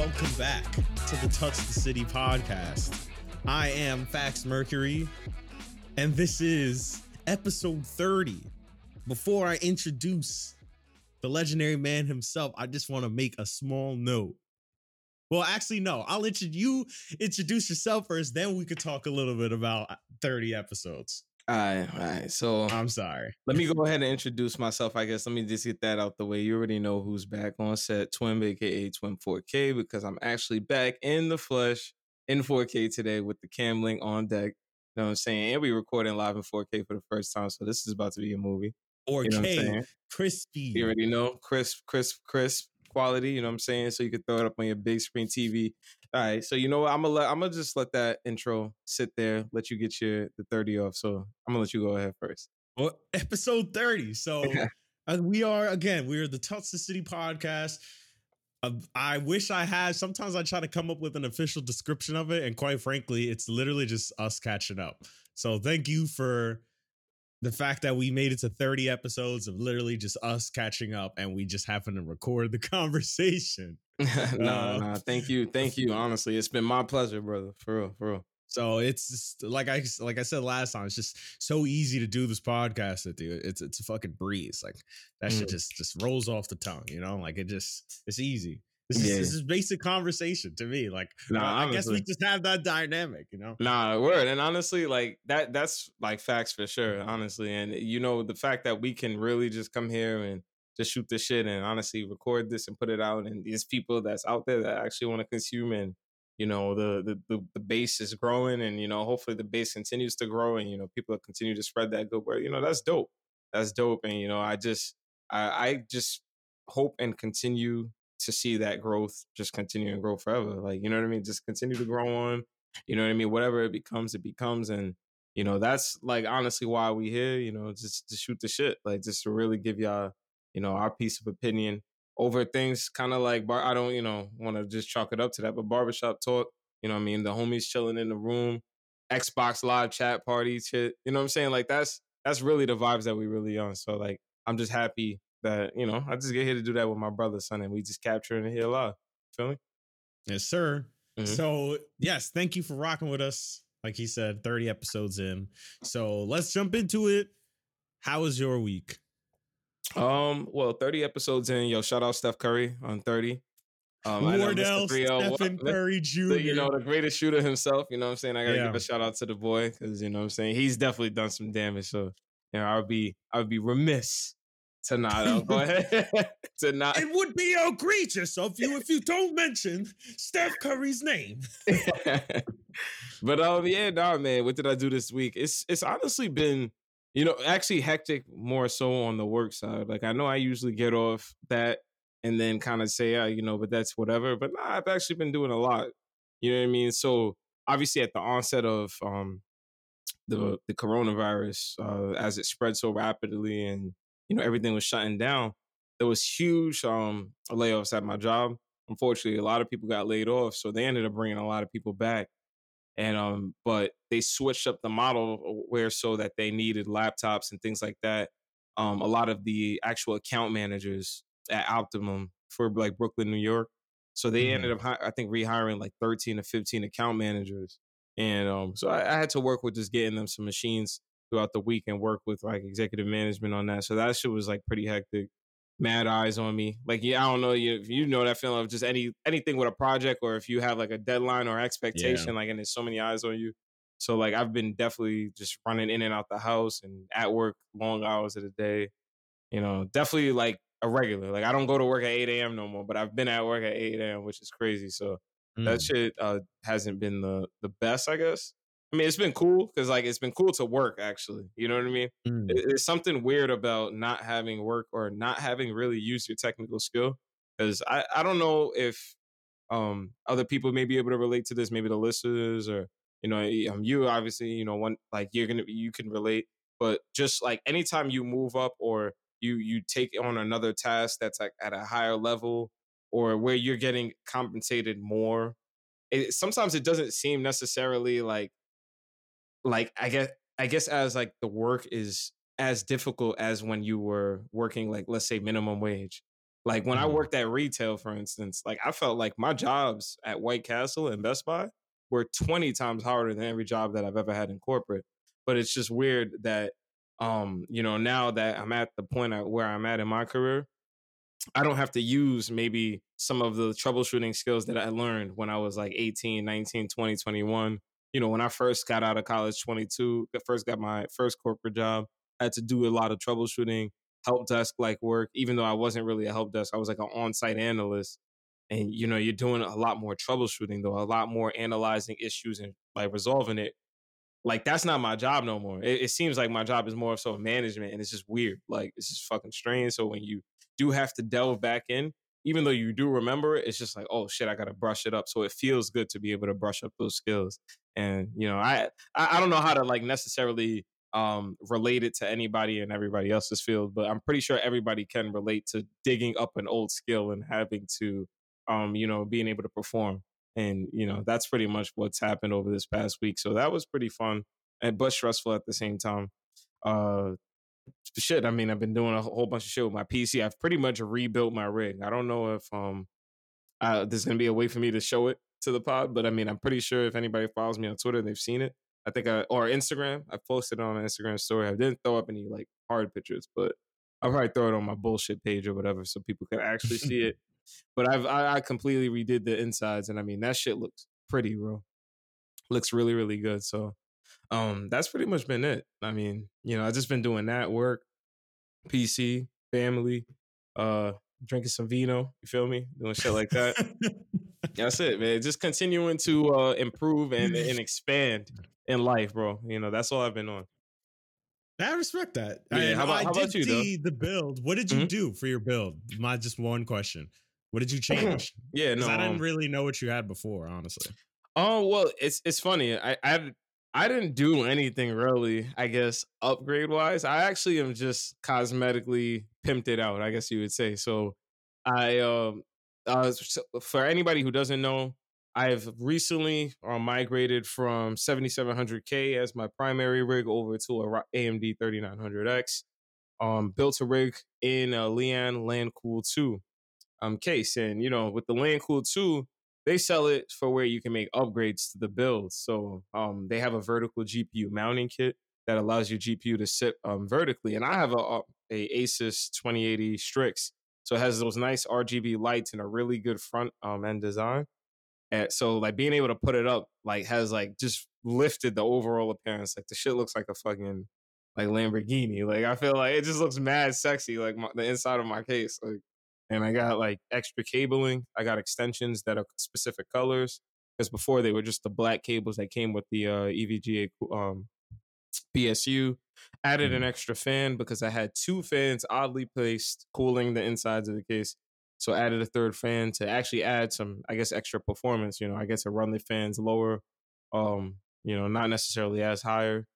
Welcome back to the Touch the City podcast. I am Fax Mercury, and this is episode 30. Before I introduce the legendary man himself, I just want to make a small note. Well, actually, no, I'll let you introduce yourself first, then we could talk a little bit about 30 episodes. All right, all right. So I'm sorry. let me go ahead and introduce myself. I guess let me just get that out the way. You already know who's back on set, Twin, aka Twin 4K, because I'm actually back in the flesh in 4K today with the cam link on deck. You know what I'm saying? And we recording live in 4K for the first time, so this is about to be a movie. Or You know K, crispy. You already know, crisp, crisp, crisp quality. You know what I'm saying? So you can throw it up on your big screen TV. All right. So you know what? I'm gonna let I'm gonna just let that intro sit there. Let you get your the 30 off. So I'm gonna let you go ahead first. Well, episode 30. So uh, we are again, we are the the City podcast. Uh, I wish I had. Sometimes I try to come up with an official description of it, and quite frankly, it's literally just us catching up. So thank you for the fact that we made it to 30 episodes of literally just us catching up, and we just happen to record the conversation. no, Uh, no, thank you, thank you. Honestly, it's been my pleasure, brother. For real, for real. So it's just, like I like I said last time, it's just so easy to do this podcast with you. It's it's a fucking breeze. Like that shit Mm. just just rolls off the tongue, you know? Like it just it's easy. This is this is basic conversation to me. Like Nah, I guess we just have that dynamic, you know? Nah, word. And honestly, like that that's like facts for sure, honestly. And you know, the fact that we can really just come here and just shoot this shit and honestly record this and put it out and these people that's out there that actually want to consume and you know the, the the the base is growing and you know hopefully the base continues to grow and you know people continue to spread that good word you know that's dope that's dope and you know i just i i just hope and continue to see that growth just continue and grow forever like you know what i mean just continue to grow on you know what I mean? Whatever it becomes, it becomes. And, you know, that's like honestly why we here, you know, just to shoot the shit. Like just to really give y'all, you know, our piece of opinion over things kind of like bar I don't, you know, want to just chalk it up to that, but barbershop talk, you know what I mean? The homies chilling in the room, Xbox live chat party shit. You know what I'm saying? Like that's that's really the vibes that we really on. So like I'm just happy that, you know, I just get here to do that with my brother, son, and we just capturing it here live. Feel me? Yes, sir. Mhm. So yes, thank you for rocking with us. Like he said, 30 episodes in. So let's jump into it. How was your week? Um, well, 30 episodes in, yo, shout out Steph Curry on 30. Um, Wardell Stephen what- Curry Jr. the- you know, the greatest shooter himself, you know what I'm saying? I gotta Yeah. give a shout out to the boy because you know what I'm saying he's definitely done some damage. So, you know, I would be I would be remiss not uh, go ahead not it would be egregious of you if you don't mention Steph Curry's name. but um, yeah, nah, man. What did I do this week? It's it's honestly been, you know, actually hectic more so on the work side. Like I know I usually get off that and then kind of say, yeah, you know, but that's whatever. But nah, I've actually been doing a lot. You know what I mean? So obviously at the onset of um the the coronavirus, uh, as it spread so rapidly and you know everything was shutting down, there was huge um layoffs at my job. Unfortunately a lot of people got laid off so they ended up bringing a lot of people back. And um but they switched up the model where so that they needed laptops and things like that. Um a lot of the actual account managers at optimum for like brooklyn new york so they Mhm. ended up hi- i think rehiring like 13 to 15 account managers. And um so I, I had to work with just getting them some machines throughout the week and work with like executive management on that so that shit was like pretty hectic mad eyes on me. Like, yeah, I don't know you if you know that feeling of just any anything with a project or if you have like a deadline or expectation, like and there's so many eyes on you. So like I've been definitely just running in and out the house and at work long hours of the day. You know, definitely like a regular. Like I don't go to work at 8 a.m. no more, but I've been at work at 8 a.m., which is crazy. So that Mm. shit uh, hasn't been the the best, I guess. I mean, it's been cool because like it's been cool to work actually. You know what I mean? Mm. there's something weird about not having work or not having really used your technical skill because I, I don't know if um other people may be able to relate to this maybe the listeners or you know um, you obviously you know one like you're gonna you can relate but just like anytime you move up or you you take on another task that's like at a higher level or where you're getting compensated more it, sometimes it doesn't seem necessarily like like I guess I guess as like the work is as difficult as when you were working like let's say minimum wage. Like when I Mhm. worked at retail, for instance, like I felt like my jobs at White Castle and Best Buy were 20 times harder than every job that I've ever had in corporate. But it's just weird that um, you know, now that I'm at the point where I'm at in my career, I don't have to use maybe some of the troubleshooting skills that I learned when I was like 18, 19, 20, 21. You know, when I first got out of college, 22, I first got my first corporate job, I had to do a lot of troubleshooting, help desk like work, even though I wasn't really a help desk. I was like an on site analyst. And, you know, you're doing a lot more troubleshooting, though, a lot more analyzing issues and like resolving it like that's not my job no more. It, it, seems like my job is more of so management, and it's just weird. Like it's just fucking strange. So when you do have to delve back in, even though you do remember it, it's just like, oh shit, I gotta brush it up. So it feels good to be able to brush up those skills. And you know, I I, I don't know how to like necessarily um relate it to anybody in everybody else's field, but I'm pretty sure everybody can relate to digging up an old skill and having to um, you know, being able to perform and you know that's pretty much what's happened over this past week so that was pretty fun and but stressful at the same time. Uh shit i mean i've been doing a whole bunch of shit with my pc i've pretty much rebuilt my rig i don't know if um uh, there's gonna be a way for me to show it to the pod but i mean i'm pretty sure if anybody follows me on twitter they've seen it i think i or instagram i posted it on an instagram story i didn't throw up any like hard pictures but i'll probably throw it on my bullshit page or whatever so people can actually see it but I've I, I completely redid the insides, and I mean that shit looks pretty, bro. Looks really really good. So, um, that's pretty much been it. I mean, you know, I just been doing that work, PC, family, uh, drinking some vino. You feel me? Doing shit like that. that's it, man. Just continuing to uh improve and and expand in life, bro. You know, that's all I've been on. I respect that. Yeah, I, how about- I how did about you, see the build. What did you Mhm. do for your build? My just one question. What did you change? yeah, no, I didn't um, really know what you had before, honestly. Oh well, it's it's funny. I I I didn't do anything really. I guess upgrade wise, I actually am just cosmetically pimped it out. I guess you would say. So, I um uh for anybody who doesn't know, I've recently uh, migrated from 7700K as my primary rig over to a AMD 3900X. Um, built a rig in a Lian Lancool 2 um case, and you know with the Lancool 2 they sell it for where you can make upgrades to the build. So um, they have a vertical GPU mounting kit that allows your GPU to sit um, vertically. And I have a, a Asus 2080 Strix, so it has those nice RGB lights and a really good front um, end design. And so like being able to put it up like has like just lifted the overall appearance. Like the shit looks like a fucking like Lamborghini. Like I feel like it just looks mad sexy. Like my, the inside of my case. Like and I got like extra cabling. I got extensions that are specific colors because before they were just the black cables that came with the uh, EVGA um, PSU. Added an extra fan because I had two fans oddly placed cooling the insides of the case. So added a third fan to actually add some, I guess, extra performance. You know, I guess to run the fans lower, um, you know, not necessarily as higher.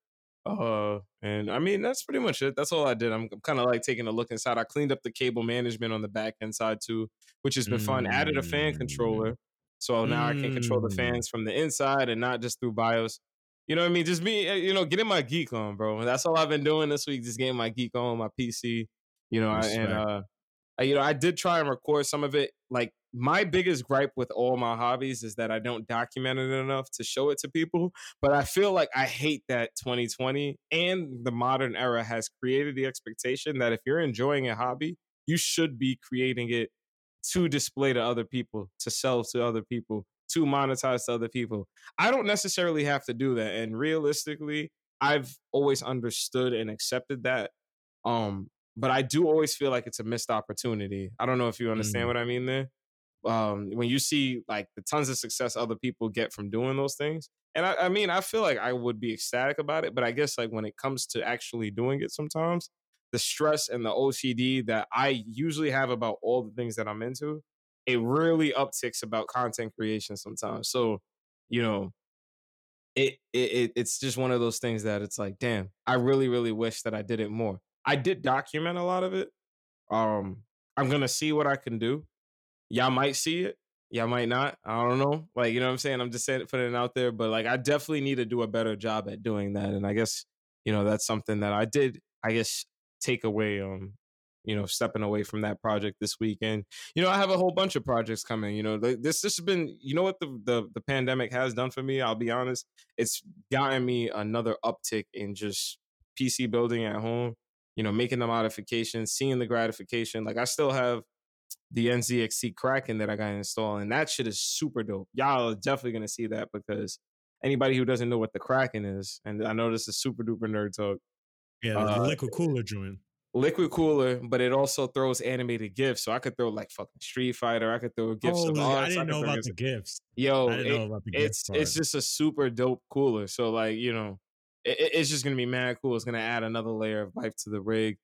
Uh, and I mean that's pretty much it. That's all I did. I'm, kind of like taking a look inside. I cleaned up the cable management on the back end side too, which has been fun. Added a fan Mm. controller, so now I can control the Mm. fans from the inside and not just through BIOS. You know what I mean? Just me, uh, you know, getting my geek on, bro. That's all I've been doing this week. Just getting my geek on my PC. You know, I, and uh, I- you know, I did try and record some of it. Like my biggest gripe with all my hobbies is that I don't document it enough to show it to people. But I feel like I hate that 2020 and the modern era has created the expectation that if you're enjoying a hobby, you should be creating it to display to other people, to sell to other people, to monetize to other people. I don't necessarily have to do that. And realistically, I've always understood and accepted that. Um, but I do always feel like it's a missed opportunity. I don't know if you understand Mm. what I mean there. Um, when you see like the tons of success other people get from doing those things, and I, I mean, I feel like I would be ecstatic about it, but I guess like when it comes to actually doing it, sometimes the stress and the OCD that I usually have about all the things that I'm into, it really upticks about content creation sometimes. So, you know, it, it it it's just one of those things that it's like, damn, I really really wish that I did it more. I did document a lot of it. Um, I'm gonna see what I can do. Y'all might see it. Y'all might not. I don't know. Like you know what I'm saying. I'm just saying putting it out there, but like I definitely need to do a better job at doing that. And I guess you know that's something that I did. I guess take away um you know, stepping away from that project this weekend. You know, I have a whole bunch of projects coming. You know, this this has been, you know, what the the, the pandemic has done for me. I'll be honest, it's gotten me another uptick in just PC building at home. You know, making the modifications, seeing the gratification. Like I still have the NZXT Kraken that I got installed, and that shit is super dope. Y'all are definitely gonna see that because anybody who doesn't know what the Kraken is, and I know this is super duper nerd talk. Yeah, the uh, liquid cooler joint. Liquid cooler, but it also throws animated gifs. So I could throw like fucking Street Fighter. I could throw gifs. Oh, I didn't I know about the gifs. Yo, it, the it's it's just a super dope cooler. So like you know, it, it's just gonna be mad cool. It's gonna add another layer of life to the rig.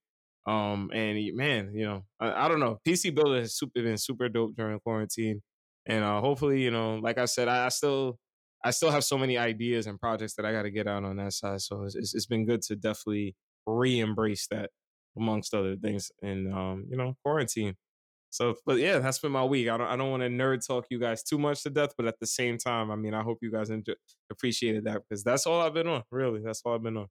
Um, and man, you know, I, I don't know. PC builder has super been super dope during quarantine, and uh, hopefully, you know, like I said, I, I still I still have so many ideas and projects that I got to get out on that side. So it's, it's been good to definitely re-embrace that amongst other things in um, you know, quarantine. So, but yeah, that's been my week. I don't, I don't want to nerd talk you guys too much to death, but at the same time, I mean, I hope you guys enjoy, appreciated that because that's all I've been on. Really, that's all I've been on.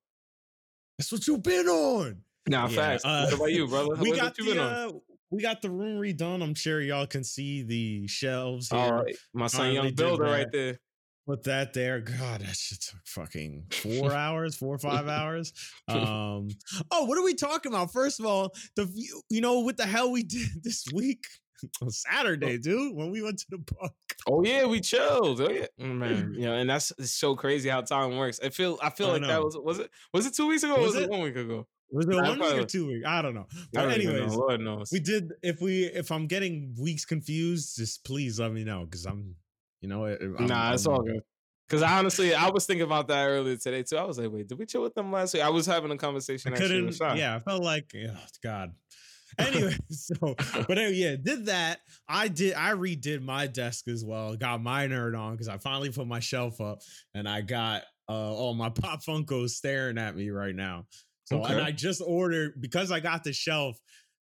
That's what you've been on. Nah, yeah, facts. Uh, what about you, brother? We what got the uh, we got the room redone. I'm sure y'all can see the shelves. Here. All right, my son, young builder, right there. Put that there. God, that shit took fucking four hours, four or five hours. Um, oh, what are we talking about? First of all, the you know what the hell we did this week on Saturday, dude, when we went to the park. Oh yeah, we chilled. Oh yeah, mm, man. You know, and that's so crazy how time works. I feel I feel like that was was it was it two weeks ago? Was, was it? it one week ago? Was it one week or two weeks? I don't know. But don't anyways, know. Lord knows. we did. If we if I'm getting weeks confused, just please let me know because I'm you know, I'm, nah, it's all good. Because honestly, I was thinking about that earlier today too. I was like, wait, did we chill with them last week? I was having a conversation. I couldn't. Yeah, I felt like, oh, God. Anyway, so but anyway, yeah, did that. I did. I redid my desk as well. Got my nerd on because I finally put my shelf up, and I got uh all my pop Funkos staring at me right now. So okay. and I just ordered because I got the shelf.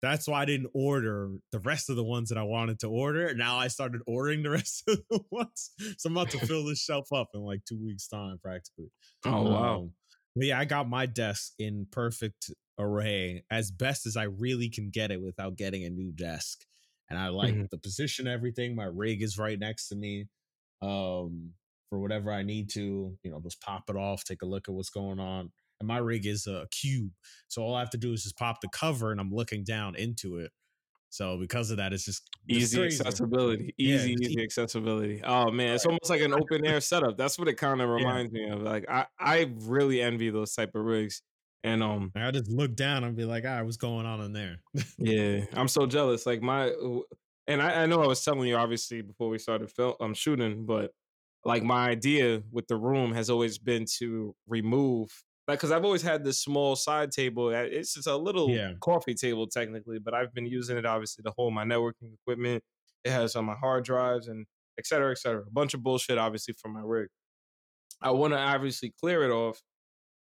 That's why I didn't order the rest of the ones that I wanted to order. Now I started ordering the rest of the ones. So I'm about to fill this shelf up in like two weeks' time, practically. Oh wow. Um, but yeah, I got my desk in perfect array as best as I really can get it without getting a new desk. And I like mm-hmm. the position, everything. My rig is right next to me. Um, for whatever I need to, you know, just pop it off, take a look at what's going on and my rig is a cube. So all I have to do is just pop the cover and I'm looking down into it. So because of that, it's just easy accessibility. Easy, yeah. easy accessibility. Oh man, it's almost like an open air setup. That's what it kind of reminds yeah. me of. Like I, I really envy those type of rigs. And um, I just look down and be like, "Ah, right, what's going on in there?" yeah, I'm so jealous. Like my, and I, I know I was telling you obviously before we started film, I'm um, shooting, but like my idea with the room has always been to remove because I've always had this small side table. It's just a little yeah. coffee table technically, but I've been using it obviously to hold my networking equipment. It has on my hard drives and et cetera, et cetera. A bunch of bullshit, obviously, from my rig. I want to obviously clear it off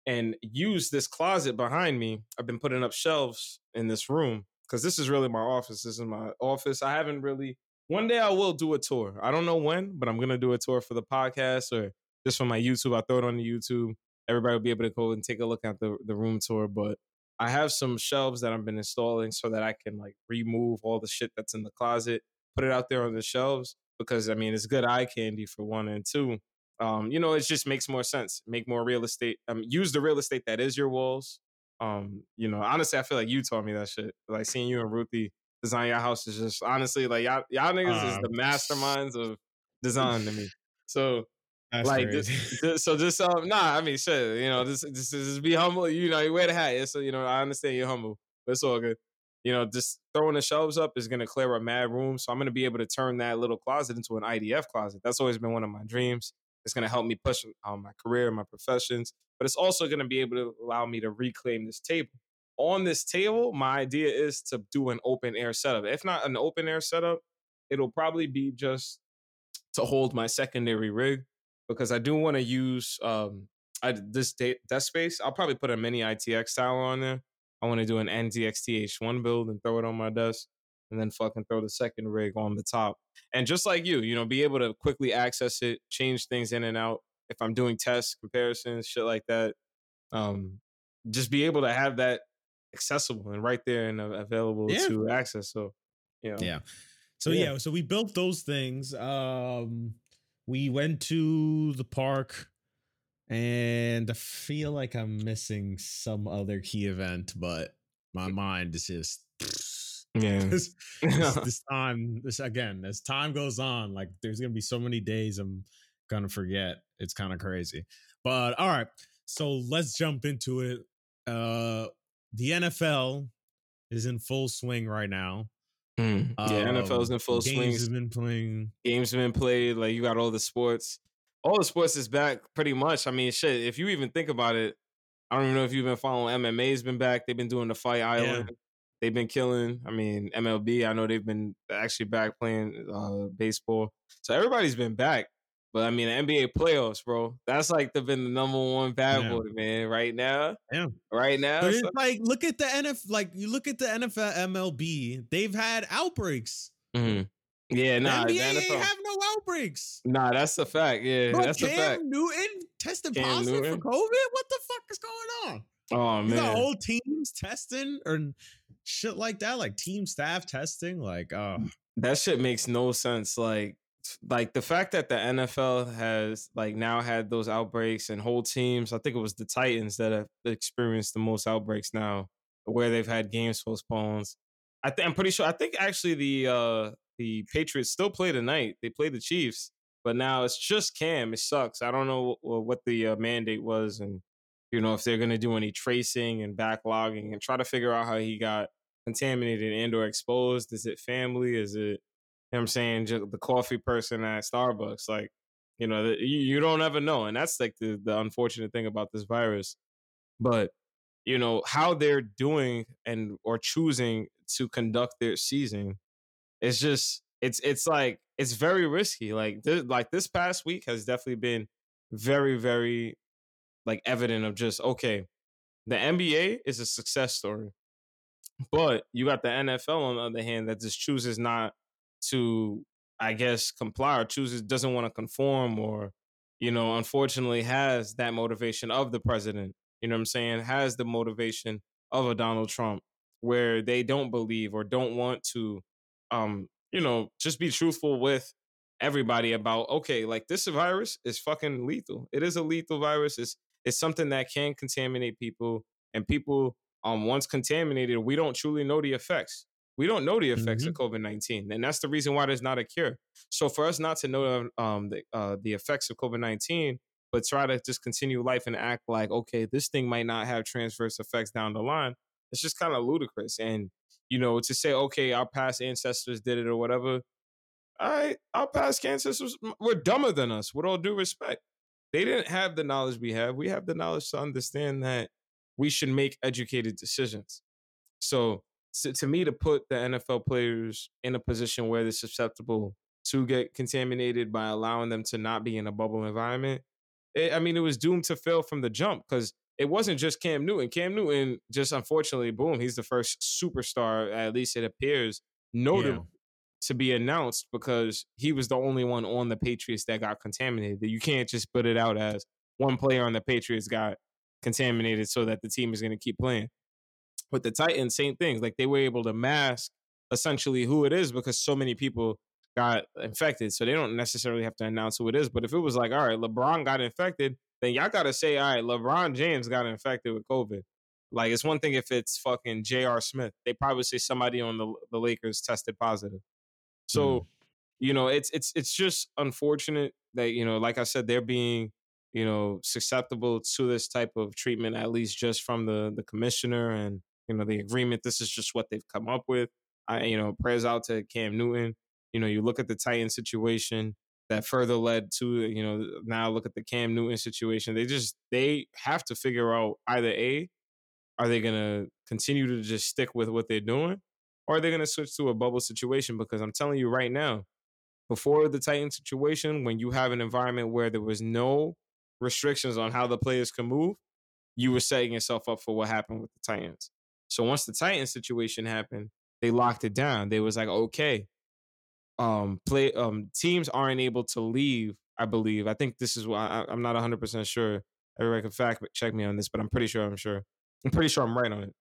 and use this closet behind me. I've been putting up shelves in this room because this is really my office. This is my office. I haven't really. One day I will do a tour. I don't know when, but I'm gonna do a tour for the podcast or just for my YouTube. I throw it on the YouTube everybody will be able to go and take a look at the, the room tour. But I have some shelves that I've been installing so that I can like remove all the shit that's in the closet, put it out there on the shelves because I mean it's good eye candy for one and two. Um, you know, it just makes more sense. Make more real estate. Um, use the real estate that is your walls. Um, you know, honestly, I feel like you taught me that shit. Like seeing you and Ruthie design your house is just honestly like y'all, y'all niggas uh, is the masterminds of design to me. So that's like just, just, so just um nah I mean shit you know just, just just be humble you know you wear the hat so you know I understand you're humble but it's all good. You know just throwing the shelves up is gonna clear a mad room so I'm gonna be able to turn that little closet into an IDF closet. That's always been one of my dreams. It's gonna help me push um, my career my professions but it's also gonna be able to allow me to reclaim this table. On this table my idea is to do an open air setup. If not an open air setup it'll probably be just to hold my secondary rig because I do want to use um I, this desk space. I'll probably put a mini ITX tower on there. I want to do an NZXT H1 build and throw it on my desk, and then fucking throw the second rig on the top. And just like you, you know, be able to quickly access it, change things in and out. If I'm doing tests, comparisons, shit like that, um, just be able to have that accessible and right there and available yeah. to access. So, yeah. Yeah. So yeah. yeah, so we built those things. Um we went to the park and I feel like I'm missing some other key event, but my mind is just yeah. this, this, this time, this again, as time goes on, like there's gonna be so many days I'm gonna forget. It's kind of crazy. But all right, so let's jump into it. Uh the NFL is in full swing right now. Mm. Yeah, um, NFL's in full swing. Games has been playing. Games have been played. Like you got all the sports. All the sports is back pretty much. I mean, shit. If you even think about it, I don't even know if you've been following. MMA's been back. They've been doing the Fight Island. Yeah. They've been killing. I mean, MLB. I know they've been actually back playing uh, baseball. So everybody's been back. But I mean, the NBA playoffs, bro. That's like the been the number one bad yeah. boy, man. Right now, yeah. Right now, but it's like look at the NFL. Like you look at the NFL, MLB. They've had outbreaks. Mm-hmm. Yeah, nah. The NBA the have no outbreaks. Nah, that's a fact. Yeah, bro, that's Cam a fact. Newton tested Cam positive Newton. for COVID. What the fuck is going on? Oh man, got whole teams testing or shit like that, like team staff testing. Like, oh, that shit makes no sense. Like like the fact that the NFL has like now had those outbreaks and whole teams, I think it was the Titans that have experienced the most outbreaks now, where they've had games postponed. I think I'm pretty sure. I think actually the uh the Patriots still play tonight. They play the Chiefs, but now it's just Cam. It sucks. I don't know what the uh, mandate was, and you know if they're gonna do any tracing and backlogging and try to figure out how he got contaminated and or exposed. Is it family? Is it know what I'm saying, the coffee person at Starbucks. Like, you know, you, you don't ever know. And that's like the, the unfortunate thing about this virus. But, you know, how they're doing and or choosing to conduct their season it's just it's it's like it's very risky. Like like this past week has definitely been very, very like evident of just okay, the NBA is a success story. But you got the NFL on the other hand that just chooses not to I guess comply or chooses doesn't want to conform or you know unfortunately has that motivation of the president you know what I'm saying has the motivation of a Donald Trump where they don't believe or don't want to um you know just be truthful with everybody about okay like this virus is fucking lethal. It is a lethal virus. It's it's something that can contaminate people and people um once contaminated we don't truly know the effects we don't know the effects mm-hmm. of COVID nineteen, and that's the reason why there's not a cure. So for us not to know um, the uh, the effects of COVID nineteen, but try to just continue life and act like okay, this thing might not have transverse effects down the line, it's just kind of ludicrous. And you know, to say okay, our past ancestors did it or whatever. All right, our past ancestors were dumber than us. With all due respect, they didn't have the knowledge we have. We have the knowledge to understand that we should make educated decisions. So to, to me to put the NFL players in a position where they're susceptible to get contaminated by allowing them to not be in a bubble environment. It, I mean, it was doomed to fail from the jump because it wasn't just Cam Newton. Cam Newton just unfortunately, boom, he's the first superstar, at least it appears, noted yeah. to be announced because he was the only one on the Patriots that got contaminated. You can't just put it out as one player on the Patriots got contaminated so that the team is going to keep playing. With the Titans, same things. Like they were able to mask essentially who it is because so many people got infected. So they don't necessarily have to announce who it is. But if it was like, all right, LeBron got infected, then y'all got to say, all right, LeBron James got infected with COVID. Like it's one thing if it's fucking J.R. Smith. They probably say somebody on the the Lakers tested positive. So, mm. you know, it's it's it's just unfortunate that you know, like I said, they're being you know susceptible to this type of treatment at least just from the the commissioner and you know, the agreement. This is just what they've come up with. I, you know, prayers out to Cam Newton. You know, you look at the Titan situation that further led to, you know, now look at the Cam Newton situation. They just they have to figure out either A, are they gonna continue to just stick with what they're doing? Or are they gonna switch to a bubble situation? Because I'm telling you right now, before the Titan situation, when you have an environment where there was no restrictions on how the players can move, you were setting yourself up for what happened with the Titans. So once the Titan situation happened, they locked it down. They was like, okay, um, play um teams aren't able to leave. I believe. I think this is why I, am not 100 percent sure. Everybody can fact check me on this, but I'm pretty sure. I'm sure. I'm pretty sure I'm right on it.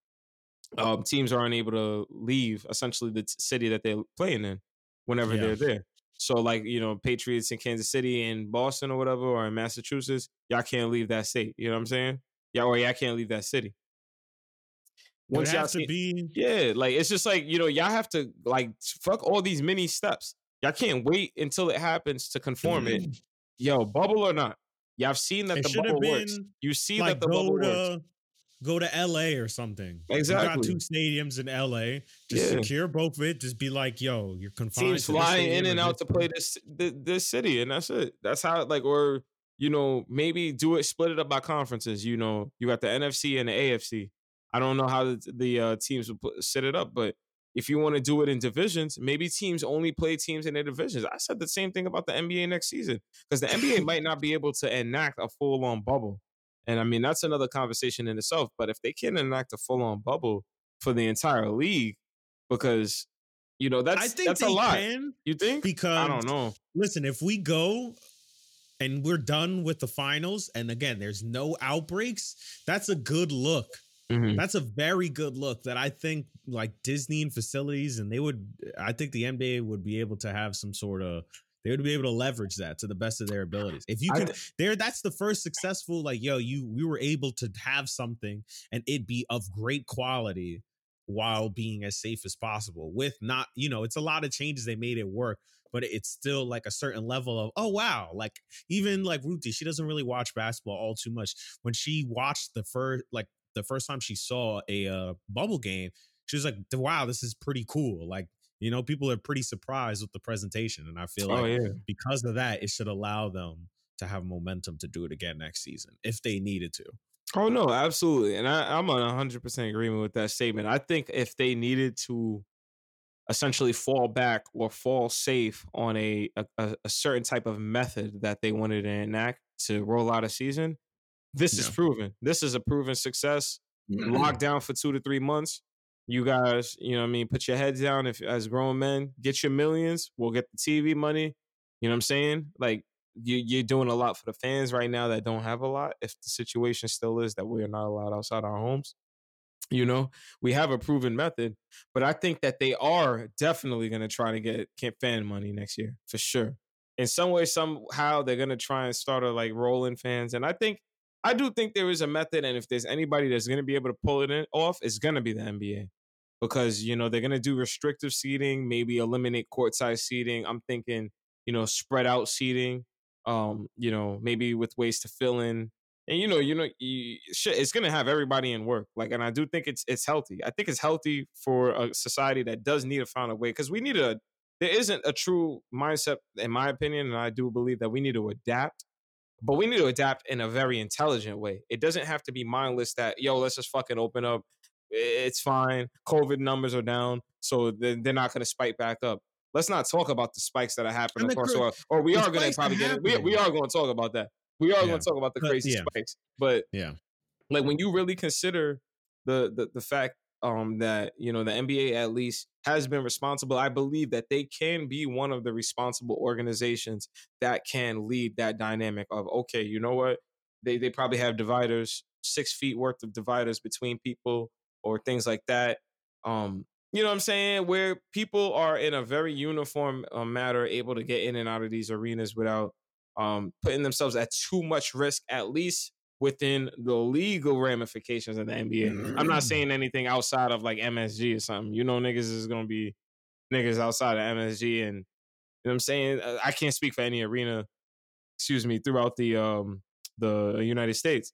um, teams are unable to leave essentially the t- city that they're playing in whenever Yeah. they're there. So like you know Patriots in Kansas City and Boston or whatever or in Massachusetts, y'all can't leave that state. You know what I'm saying? Yeah, or y'all can't leave that city. Once y'all see- be yeah, like it's just like you know y'all have to like fuck all these mini steps. Y'all can't wait until it happens to conform it. Mm-hmm. Yo, bubble or not, y'all have seen that It the bubble works. You see like that the go bubble works. to go to LA or something. You got two stadiums in LA. Just Yeah. secure both of it. Just be like, yo, you're confined. teams flying in and out to play this this city, and that's it. That's how like or you know maybe do it split it up by conferences. You know you got the NFC and the AFC. I don't know how the, the uh, teams will put, set it up, but if you want to do it in divisions, maybe teams only play teams in their divisions. I said the same thing about the NBA next season because the NBA might not be able to enact a full on bubble, and I mean that's another conversation in itself. But if they can enact a full on bubble for the entire league, because you know that's I think that's they a lot. can You think? because I don't know. listen, if we go and we're done with the finals, and again, there's no outbreaks, that's a good look. Mm-hmm. That's a very good look that I think like Disney and facilities, and they would, I think the NBA would be able to have some sort of, they would be able to leverage that to the best of their abilities. If you thi- there, that's the first successful, like, yo, you, we were able to have something and it be of great quality while being as safe as possible with not, you know, it's a lot of changes they made it work, but it's still like a certain level of, oh, wow. Like, even like Ruthie, she doesn't really watch basketball all too much. When she watched the first, like, the first time she saw a uh, bubble game, she was like, "Wow, this is pretty cool." Like, you know, people are pretty surprised with the presentation, and I feel Oh like yeah. because of that, it should allow them to have momentum to do it again next season if they needed to. Oh no, absolutely, and I, I'm on 100 percent agreement with that statement. I think if they needed to essentially fall back or fall safe on a a, a- a certain type of method that they wanted to enact to roll out a season, this is proven. This is a proven success. Mm-hmm. Locked down for two to three months. You guys, you know, what I mean, put your heads down. If as grown men, get your millions. We'll get the TV money. You know what I'm saying? Like you, you're doing a lot for the fans right now that don't have a lot. If the situation still is that we are not allowed outside our homes, you know, we have a proven method. But I think that they are definitely going to try to get get fan money next year for sure. In some way, somehow, they're going to try and start a like rolling fans. And I think I do think there is a method, and if there's anybody that's going to be able to pull it in, off, it's going to be the NBA because you know they're going to do restrictive seating, maybe eliminate court size seating. I'm thinking, you know, spread out seating, um, you know, maybe with ways to fill in, and you know, you know, you, shit, it's going to have everybody in work. Like, and I do think it's it's healthy. I think it's healthy for a society that does need to find a way because we need a. There isn't a true mindset, in my opinion, and I do believe that we need to adapt but we need to adapt in a very intelligent way. It doesn't have to be mindless that, yo, let's just fucking open up. It's fine. COVID numbers are down, so they're not going to spike back up. Let's not talk about the spikes that are happening across the world. Or we are going to probably get it. We, we are going to talk about that. We are Yeah. going to talk about the But, crazy yeah. spikes. But Yeah. like when you really consider the the, the fact um that you know the NBA at least has been responsible. I believe that they can be one of the responsible organizations that can lead that dynamic of okay you know what? They they probably have dividers six feet worth of dividers between people or things like that. Um you know what I'm saying? Where people are in a very uniform uh, matter able to get in and out of these arenas without um putting themselves at too much risk at least within the legal ramifications of the NBA. I'm not saying anything outside of like MSG or something. You know, niggas is gonna be niggas outside of MSG, and you know what I'm saying. Uh, I can't speak for any arena, excuse me, throughout the um the United States.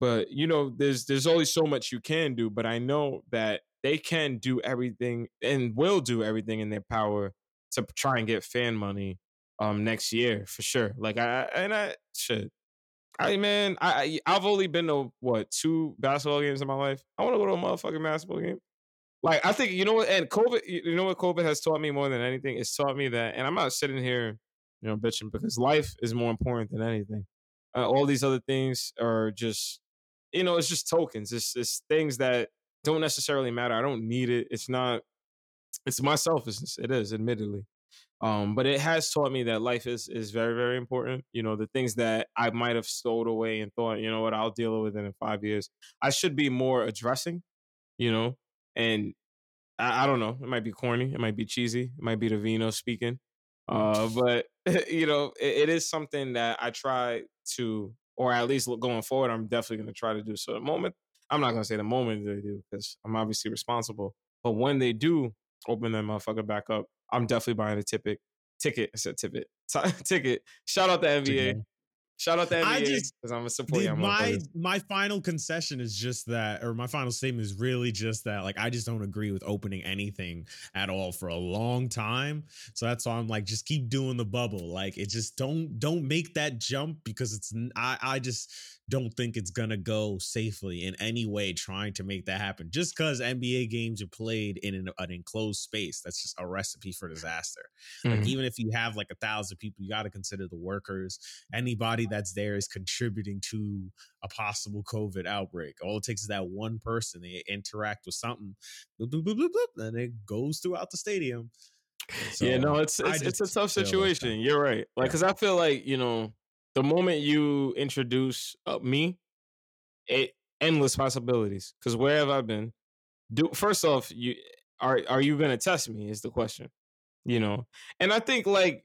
But you know, there's there's only so much you can do. But I know that they can do everything and will do everything in their power to try and get fan money um next year for sure. Like I I- and I shit. I man, I I- I've only been to what two basketball games in my life. I want to go to a motherfucking basketball game. Like I think you know what, and COVID, you you know what COVID has taught me more than anything. It's taught me that, and I'm not sitting here, you know, bitching because life is more important than anything. Uh, all these other things are just, you know, it's just tokens. It's it's things that don't necessarily matter. I don't need it. It's not. It's my selfishness. It is, admittedly. Um, but it has taught me that life is is very very important. You know, the things that I might have stowed away and thought, you know what, I'll deal with it in five years. I should be more addressing. You know, and I, I don't know. It might be corny. It might be cheesy. It might be the vino speaking. Uh, but you know, it, it is something that I try to, or at least going forward, I'm definitely going to try to do. So the moment, I'm not going to say the moment they do because I'm obviously responsible. But when they do open that motherfucker back up, I'm definitely buying a ticket. Ticket, I said ticket, ticket. Shout out to NBA. Shout out to NBA I just because I'm a support. the- my my final concession is just that, or my final statement is really just that. Like, I just don't agree with opening anything at all for a long time. So that's why I'm like, just keep doing the bubble. Like, it just don't don't make that jump because it's I I just don't think it's gonna go safely in any way trying to make that happen. Just because NBA games are played in an, an enclosed space, that's just a recipe for disaster. Like Mhm. even if you have like a thousand people, you got to consider the workers. Anybody that's there is contributing to a possible COVID outbreak. All it takes is that one person. They interact with something, bloop, bloop, bloop, bloop, bloop, and it goes throughout the stadium. yeah, no, it's it's, it's a tough like situation. You're right. Like, because I feel like you know, the moment you introduce uh, me, it endless possibilities. Because where have I been? Do first off, you are are you going to test me? Is the question. You know, and I think like,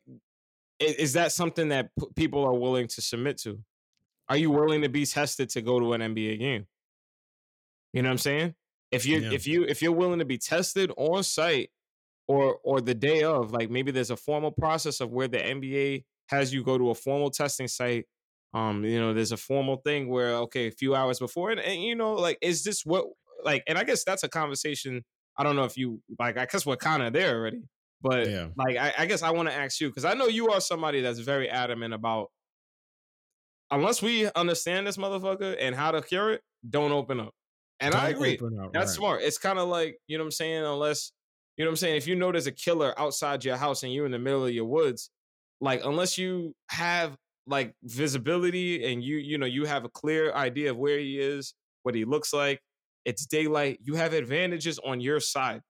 i- is that something that p- people are willing to submit to? Are you willing to be tested to go to an NBA game? You know what I'm saying? If you Yeah. if you if you're willing to be tested on site or or the day of, like maybe there's a formal process of where the NBA has you go to a formal testing site. Um, you know, there's a formal thing where okay, a few hours before, and, and you know, like, is this what like? And I guess that's a conversation. I don't know if you like. I guess we're kind of there already, but Yeah. like, I, I guess I want to ask you because I know you are somebody that's very adamant about. Unless we understand this motherfucker and how to cure it, don't open up. And I Don't agree. up, That's right. smart. It's kind of like, you know what I'm saying? Unless, you know what I'm saying? If you know there's a killer outside your house and you're in the middle of your woods, like, unless you have like visibility and you, you know, you have a clear idea of where he is, what he looks like, it's daylight, you have advantages on your side,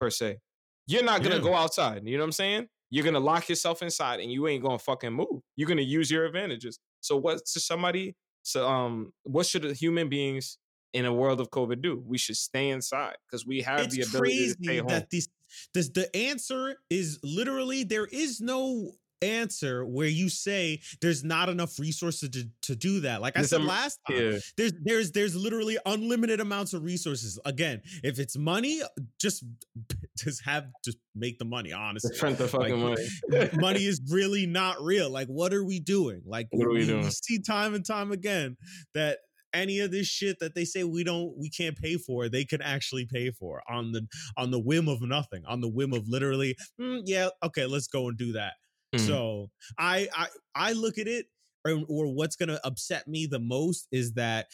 per se. You're not going to Yeah. go outside. You know what I'm saying? You're going to lock yourself inside and you ain't going to fucking move. You're going to use your advantages. So, what to somebody, so, um, what should human beings in a world of COVID do? We should stay inside because we have it's the ability to stay crazy home. that this, this the answer is literally there is no answer where you say there's not enough resources to, to do that like i There's said last time yeah. there's there's there's literally unlimited amounts of resources again if it's money just just have just make the money honestly Print the fucking Like, money. money is really not real. Like, what are we doing? Like, What are we doing? see time and time again that any of this shit that they say we don't, we can't pay for, they can actually pay for on the on the whim of nothing, on the whim of literally, "Mm, yeah, okay, let's go and do that. Mhm. So I I I look at it, or, or what's gonna upset me the most is that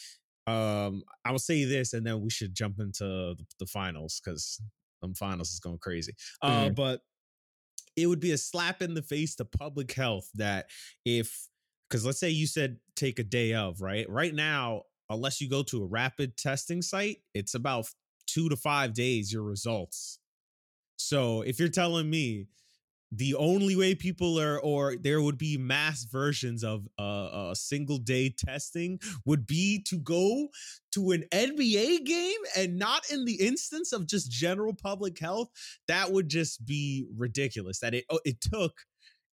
um I will say this, and then we should jump into the, the finals because them finals is going crazy. Uh, Mhm. but it would be a slap in the face to public health that if because let's say you said take a day of right right now unless you go to a rapid testing site it's about two to five days your results so if you're telling me the only way people are or there would be mass versions of uh, a single day testing would be to go to an NBA game and not in the instance of just general public health. That would just be ridiculous that it oh, it took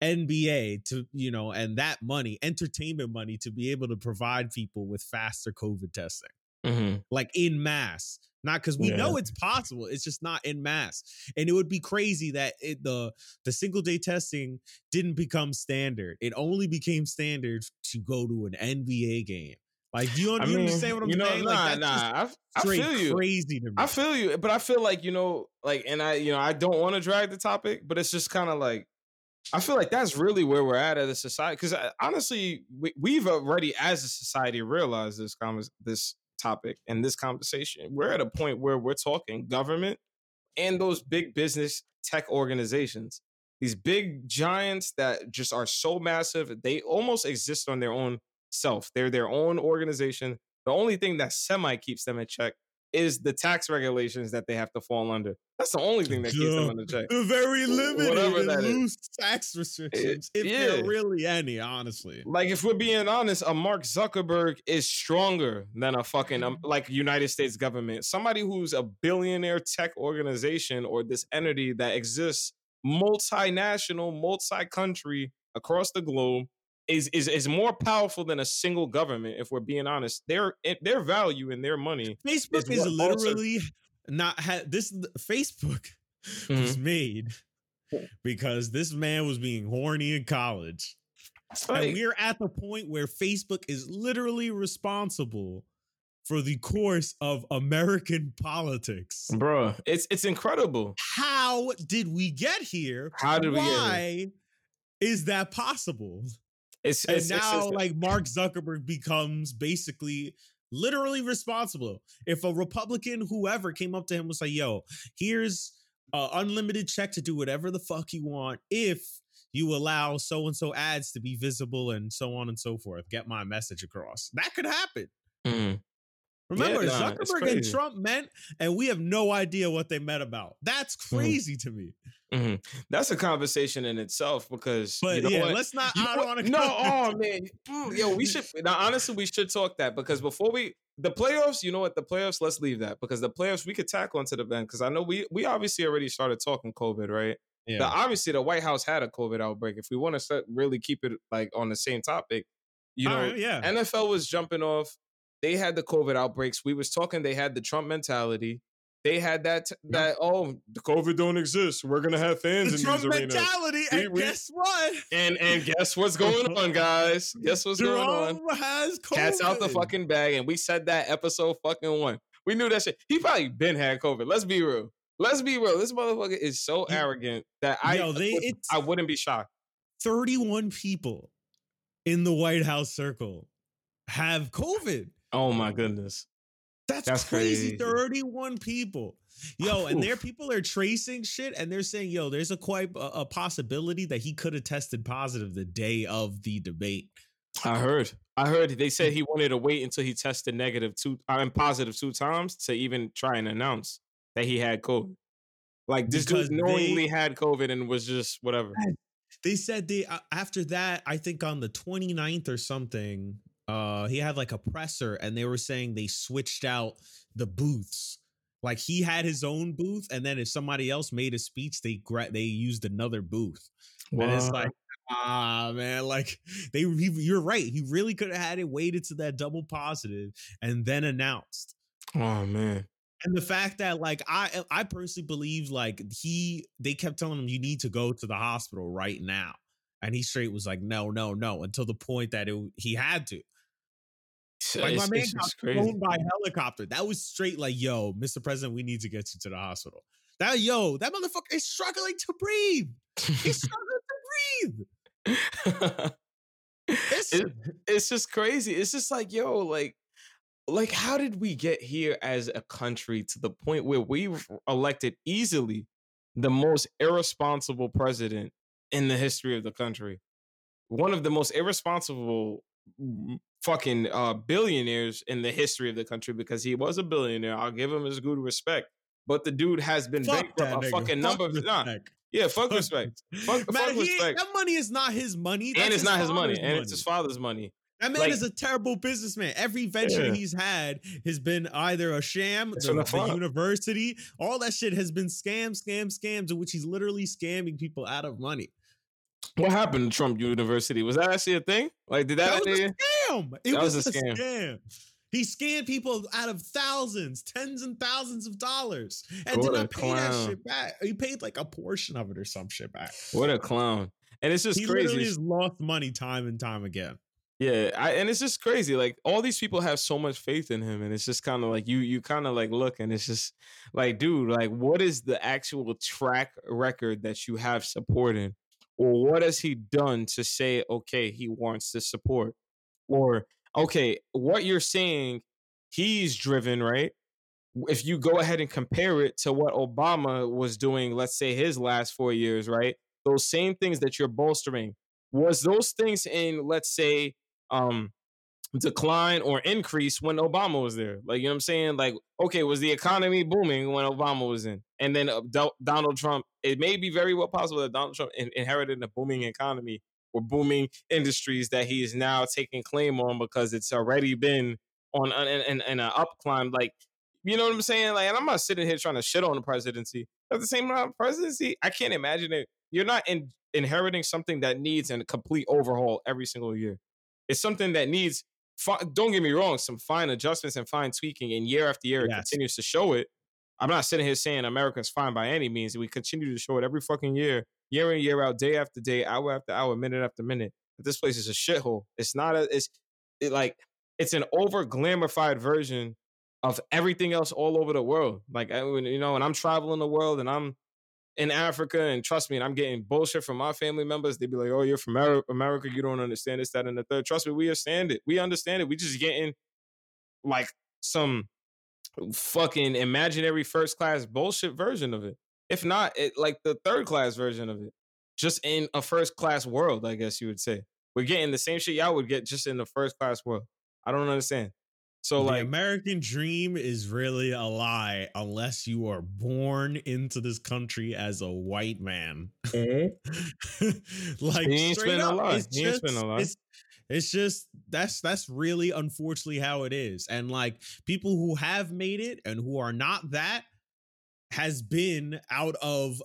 NBA to you know and that money entertainment money to be able to provide people with faster covid testing Mhm. like in mass not because we Yeah. know it's possible it's just not in mass and it would be crazy that it, the the single day testing didn't become standard it only became standard to go to an nba game like do you, I you mean, understand what i'm you know, saying nah, like nah. I, I feel you. crazy to me I feel you, but I feel like you know, like, and I, you know, I don't want to drag the topic, but it's just kind of like, I feel like that's really where we're at as a society. Because honestly, we, we've already, as a society, realized this this topic and this conversation. We're at a point where we're talking government and those big business tech organizations. These big giants that just are so massive, they almost exist on their own self. They're their own organization. The only thing that semi keeps them in check is the tax regulations that they have to fall under. That's the only thing that keeps them the check. The very limited Whatever and that is. loose tax restrictions, if yeah. there really any, honestly. Like if we're being honest, a Mark Zuckerberg is stronger than a fucking um, like United States government. Somebody who's a billionaire tech organization or this entity that exists multinational, multi-country across the globe is is is more powerful than a single government. If we're being honest, their their value and their money. Facebook is is what also- literally not had this. Facebook was Mm-hmm. made because this man was being horny in college. And we're at the point where Facebook is literally responsible for the course of American politics. bro, it's it's incredible. How did we get here? How did we get here? Why is that possible? It's, And it's, it's- now, it's- like Mark Zuckerberg becomes basically literally responsible. If a Republican, whoever, came up to him was like, "Yo, here's an unlimited check to do whatever the fuck you want if you allow so and so ads to be visible and so on and so forth. Get my message across." That could happen. Mhm. Remember, nah, Zuckerberg and. Trump met, and we have no idea what they met about. That's Mm-hmm. crazy to me. Mhm. That's a conversation in itself because But you know yeah, what? let's not. You I don't want to. no, oh man, yo, we should now. Honestly, we should talk that because before we the playoffs, you know what? The playoffs, let's leave that because the playoffs we could tackle into the event because I know we we obviously already started talking COVID, right? Yeah. The, obviously, the White House had a COVID outbreak. If we want to really keep it like on the same topic, you know, right, yeah. NFL was jumping off. They had the COVID outbreaks. We was talking. They had the Trump mentality. They had that that oh the COVID don't exist. We're gonna have fans the in Trump these arenas. mentality, We- and we- guess what? And and guess what's going on, guys? Guess what's going on? Has COVID. Cats out the fucking bag, and we said that episode fucking one. We knew that shit. He probably been had COVID. Let's be real. Let's be real. This motherfucker is so arrogant that I Yo, they- would, I wouldn't be shocked. 31 people in the White House circle have COVID. Oh my goodness. That's, That's crazy. crazy. 31 people. Yo, and their people are tracing shit and they're saying, yo, there's a quite a, a possibility that he could have tested positive the day of the debate. I heard. I heard they said he wanted to wait until he tested negative two I'm positive two times to even try and announce that he had COVID. Like this Because dude they- knowingly had COVID and was just whatever. They said they uh, after that, I think on the 29th or something, uh he had like a presser and they were saying they switched out the booths. Like he had his own booth and then if somebody else made a speech, they gra- they used another booth. And it's like ah man, like they he, you're right. He really could have had it waited to that double positive and then announced. oh man. And the fact that like I I personally believe like he they kept telling him you need to go to the hospital right now. And he straight was like, no, no, no, until the point that it, he had to. Like my It's- man it's got flown by helicopter. That was straight like, yo, Mr. President, we need to get you to the hospital. That yo, that motherfucker is struggling to breathe. He's struggling to breathe. It's, It- it's just crazy. It's just like, yo, like, like, how did we get here as a country to the point where we've elected easily the most irresponsible president in the history of the country? One of the most irresponsible fucking uh, billionaires in the history of the country because he was a billionaire. I'll give him his good respect. But the dude has been fuck bankrupt a fucking Fuck number of nah. Yeah, fuck respect. Fuck, Man, fuck he- respect. that money is not his money. and That's it's not his money. father's And it's his father's money. That man Like- is a terrible businessman. Every venture Yeah. he's had has been either a sham, the, a the university, all that shit has been scam, scam, scams, in which he's literally scamming people out of money. What happened to Trump University? Was that actually a thing? Like, did that? That was a actually- scam. It was, was a scam. scam. He scammed people out of thousands, tens and thousands of dollars, and What did not pay that shit back. He paid like a portion of it or some shit back. what a clown! And it's just he crazy. literally has lost money time and time again. Yeah, I, and it's just crazy. Like all these people have so much faith in him, and it's just kind of like you, you kind of like look, and it's just like, dude, like what is the actual track record that you have supporting, or what has he done to say, okay, he wants to support, or okay, what you're saying, he's driven right. If you go ahead and compare it to what Obama was doing, let's say his last four years, right? Those same things that you're bolstering was those things in, let's say, um decline or increase when Obama was there. Like, you know what I'm saying? Like, okay, was the economy booming when Obama was in? And then uh, Do- Donald Trump, it may be very well possible that Donald Trump in- inherited a booming economy or booming industries that he is now taking claim on because it's already been on an, an, an up climb. Like, you know what I'm saying? Like, and I'm not sitting here trying to shit on the presidency. At the same time, presidency, I can't imagine it. You're not in, inheriting something that needs a complete overhaul every single year. It's something that needs don't get me wrong, some fine adjustments and fine tweaking, and year after year, yes. it continues to show it. I'm not sitting here saying America's fine by any means. We continue to show it every fucking year, year in, year out, day after day, hour after hour, minute after minute. But this place is a shithole. It's not a, it's it like, it's an over glamorified version of everything else all over the world. Like, I, you know, when I'm traveling the world and I'm in Africa, and trust me, and I'm getting bullshit from my family members. They'd be like, "Oh, you're from America, you don't understand this, that, and the third. Trust me, we understand it. We understand it. We just getting like some fucking imaginary first class bullshit version of it. If not, it like the third class version of it, just in a first class world. I guess you would say we're getting the same shit y'all would get just in the first class world. I don't understand. So the like American dream is really a lie unless you are born into this country as a white man. Mm-hmm. like he straight up, it's just, it's, it's just that's that's really unfortunately how it is. And like people who have made it and who are not that has been out of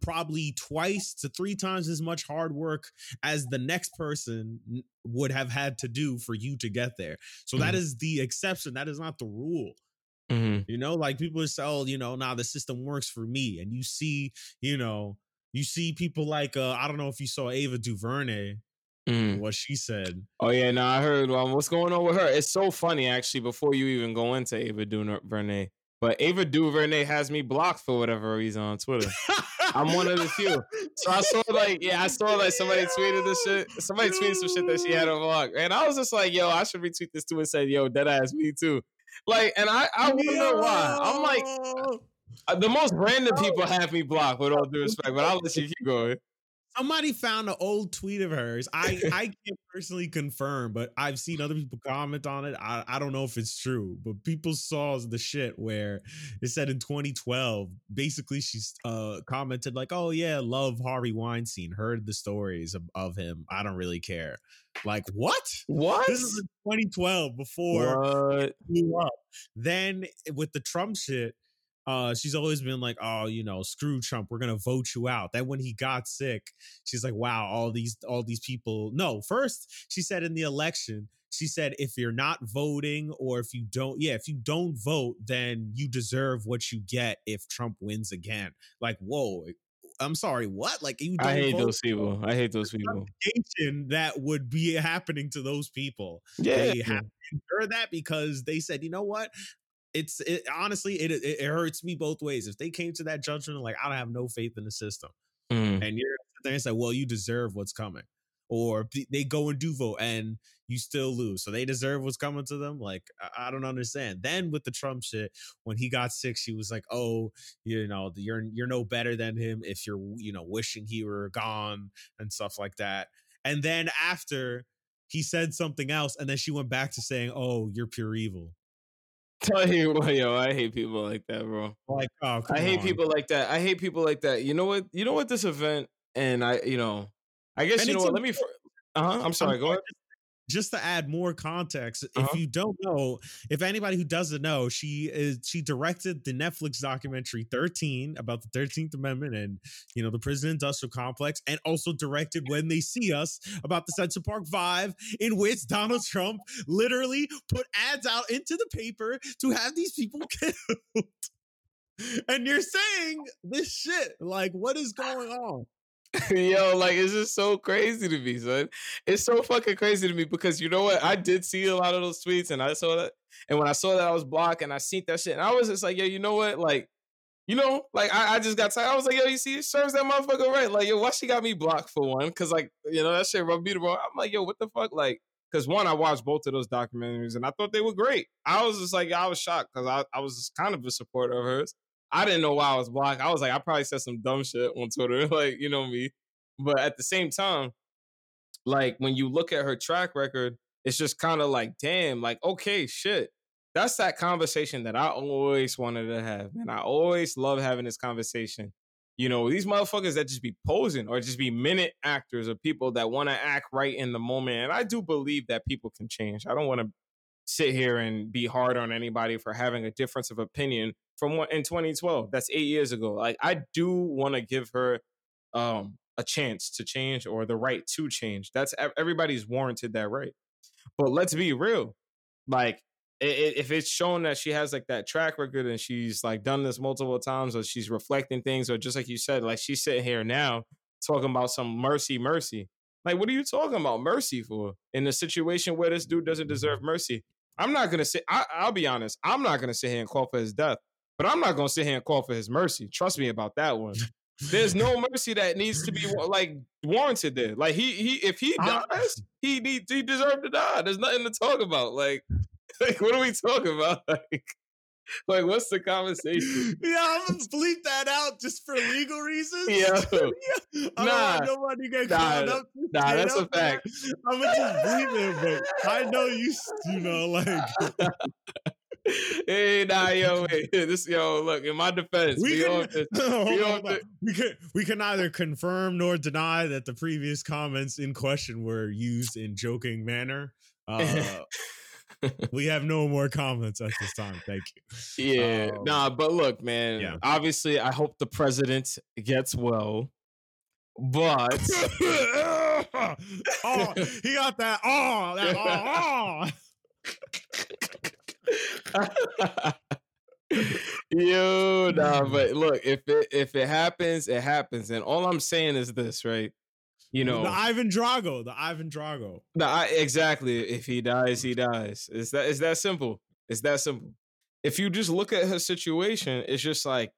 probably twice to three times as much hard work as the next person would have had to do for you to get there. So mm-hmm. that is the exception. That is not the rule. Mm-hmm. You know, like people say, oh, you know, now nah, the system works for me. And you see, you know, you see people like, uh, I don't know if you saw Ava DuVernay, mm. what she said. Oh, yeah, no, I heard um, what's going on with her. It's so funny, actually, before you even go into Ava DuVernay. But Ava DuVernay has me blocked for whatever reason on Twitter. I'm one of the few. So I saw like, yeah, I saw like somebody tweeted this shit. Somebody tweeted some shit that she had on block. And I was just like, yo, I should retweet this too and say, yo, dead ass me too. Like, and I, I wonder why. I'm like, the most random people have me blocked with all due respect, but I'll let you keep going. Somebody found an old tweet of hers. I I can't personally confirm, but I've seen other people comment on it. I, I don't know if it's true, but people saw the shit where it said in 2012, basically she's uh commented like, "Oh yeah, love Harvey Weinstein. Heard the stories of, of him. I don't really care." Like what? What? This is 2012 before what? Then with the Trump shit, uh, she's always been like, oh, you know, screw Trump, we're gonna vote you out. Then when he got sick, she's like, wow, all these all these people. No, first she said in the election, she said if you're not voting or if you don't, yeah, if you don't vote, then you deserve what you get if Trump wins again. Like, whoa, I'm sorry, what? Like you? I hate those people. I hate those people. That would be happening to those people. Yeah, they have to that because they said, you know what? It's it, honestly it, it, hurts me both ways. If they came to that judgment, like I don't have no faith in the system, mm. and you're there and say, well, you deserve what's coming, or they go and do vote and you still lose, so they deserve what's coming to them. Like I, I don't understand. Then with the Trump shit, when he got sick, she was like, oh, you know, you're you're no better than him if you're you know wishing he were gone and stuff like that. And then after he said something else, and then she went back to saying, "Oh, you're pure evil." Tell you what, yo, I hate people like that, bro. Like, oh, I hate on. people like that. I hate people like that. You know what? You know what? This event, and I, you know, I guess and you know what. Let me. Uh huh. I'm sorry. I'm go ahead just to add more context, uh-huh. if you don't know, if anybody who doesn't know, she is she directed the Netflix documentary 13 about the 13th Amendment and you know the prison industrial complex, and also directed When They See Us about the Central Park Five, in which Donald Trump literally put ads out into the paper to have these people killed. and you're saying this shit. Like, what is going on? Yo, like it's just so crazy to me, son. It's so fucking crazy to me because you know what? I did see a lot of those tweets and I saw that. And when I saw that, I was blocked and I seen that shit. And I was just like, yo, you know what? Like, you know, like I, I just got tired. I was like, yo, you see, it serves that motherfucker right. Like, yo, why she got me blocked for one? Cause like, you know, that shit rubbed me the wrong. I'm like, yo, what the fuck? Like, cause one, I watched both of those documentaries and I thought they were great. I was just like, I was shocked because I, I was kind of a supporter of hers. I didn't know why I was blocked. I was like, I probably said some dumb shit on Twitter, like you know me. But at the same time, like when you look at her track record, it's just kind of like, damn, like, okay, shit. That's that conversation that I always wanted to have. And I always love having this conversation. You know, these motherfuckers that just be posing or just be minute actors or people that want to act right in the moment. And I do believe that people can change. I don't want to sit here and be hard on anybody for having a difference of opinion from what in 2012. That's eight years ago. Like I do want to give her um a chance to change or the right to change. That's everybody's warranted that right. But let's be real. Like if it's shown that she has like that track record and she's like done this multiple times or she's reflecting things or just like you said like she's sitting here now talking about some mercy mercy like what are you talking about mercy for in a situation where this dude doesn't deserve mercy i'm not gonna say I, will be honest i'm not gonna sit here and call for his death but i'm not gonna sit here and call for his mercy trust me about that one there's no mercy that needs to be like warranted there like he he if he dies he need he deserved to die there's nothing to talk about like like, what are we talking about? Like, like what's the conversation? Yeah, I'm gonna bleep that out just for legal reasons. Yeah, yeah. Nah, nobody get nah, up. Nah, that's a fact. I'm gonna just bleep it, but I know you. You know, like. Hey, nah, yo, wait. this, yo, look. In my defense, we, we, can, to, we, on, to, we can we can neither confirm nor deny that the previous comments in question were used in joking manner. Uh, we have no more comments at this time. Thank you. Yeah. Um, nah, but look, man. Yeah. Obviously, I hope the president gets well. But oh, he got that oh, that oh. Yo, nah, but look, if it if it happens, it happens. And all I'm saying is this, right? you know the Ivan Drago, the Ivan Drago. The, I, exactly. If he dies, he dies. It's that. It's that simple. It's that simple. If you just look at her situation, it's just like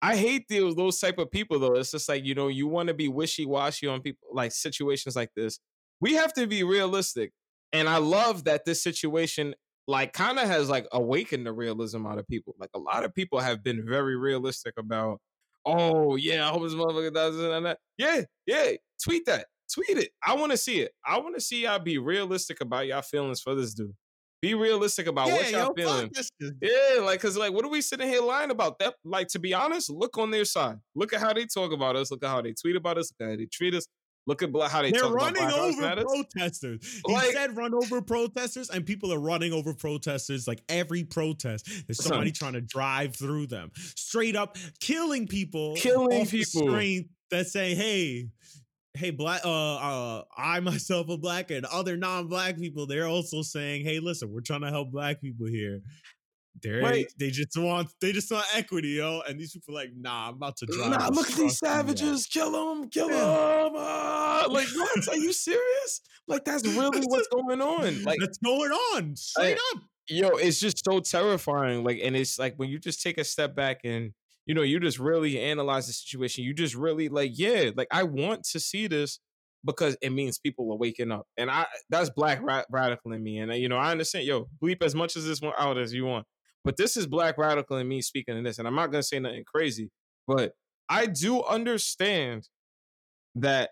I hate those those type of people though. It's just like you know you want to be wishy washy on people like situations like this. We have to be realistic, and I love that this situation like kind of has like awakened the realism out of people. Like a lot of people have been very realistic about oh yeah, I hope this motherfucker does it and that. Yeah, yeah. Tweet that. Tweet it. I want to see it. I want to see y'all be realistic about y'all feelings for this dude. Be realistic about yeah, what y'all yo, feeling. Yeah, like cause like what are we sitting here lying about? That like to be honest, look on their side. Look at how they talk about us. Look at how they tweet about us. Look at how they treat us. Look at how they They're running over protesters. He like, said run over protesters, and people are running over protesters. Like every protest, there's somebody trying to drive through them, straight up killing people, killing people. That say, "Hey, hey, black, uh, uh, I myself a black, and other non-black people, they're also saying, hey, listen, we're trying to help black people here. They're, right. they just want they just want equity, yo. And these people are like, nah, I'm about to drive. Nah, look at these savages, kill them, kill them. Uh, like, what? Are you serious? Like, that's really what's going on. Like, what's going on? Straight I, up. Yo, it's just so terrifying. Like, and it's like when you just take a step back and you know, you just really analyze the situation. You just really like, yeah, like I want to see this because it means people are waking up, and I that's black ra- radical in me. And you know, I understand, yo, bleep as much as this one out as you want, but this is black radical and me speaking in this, and I'm not gonna say nothing crazy, but I do understand that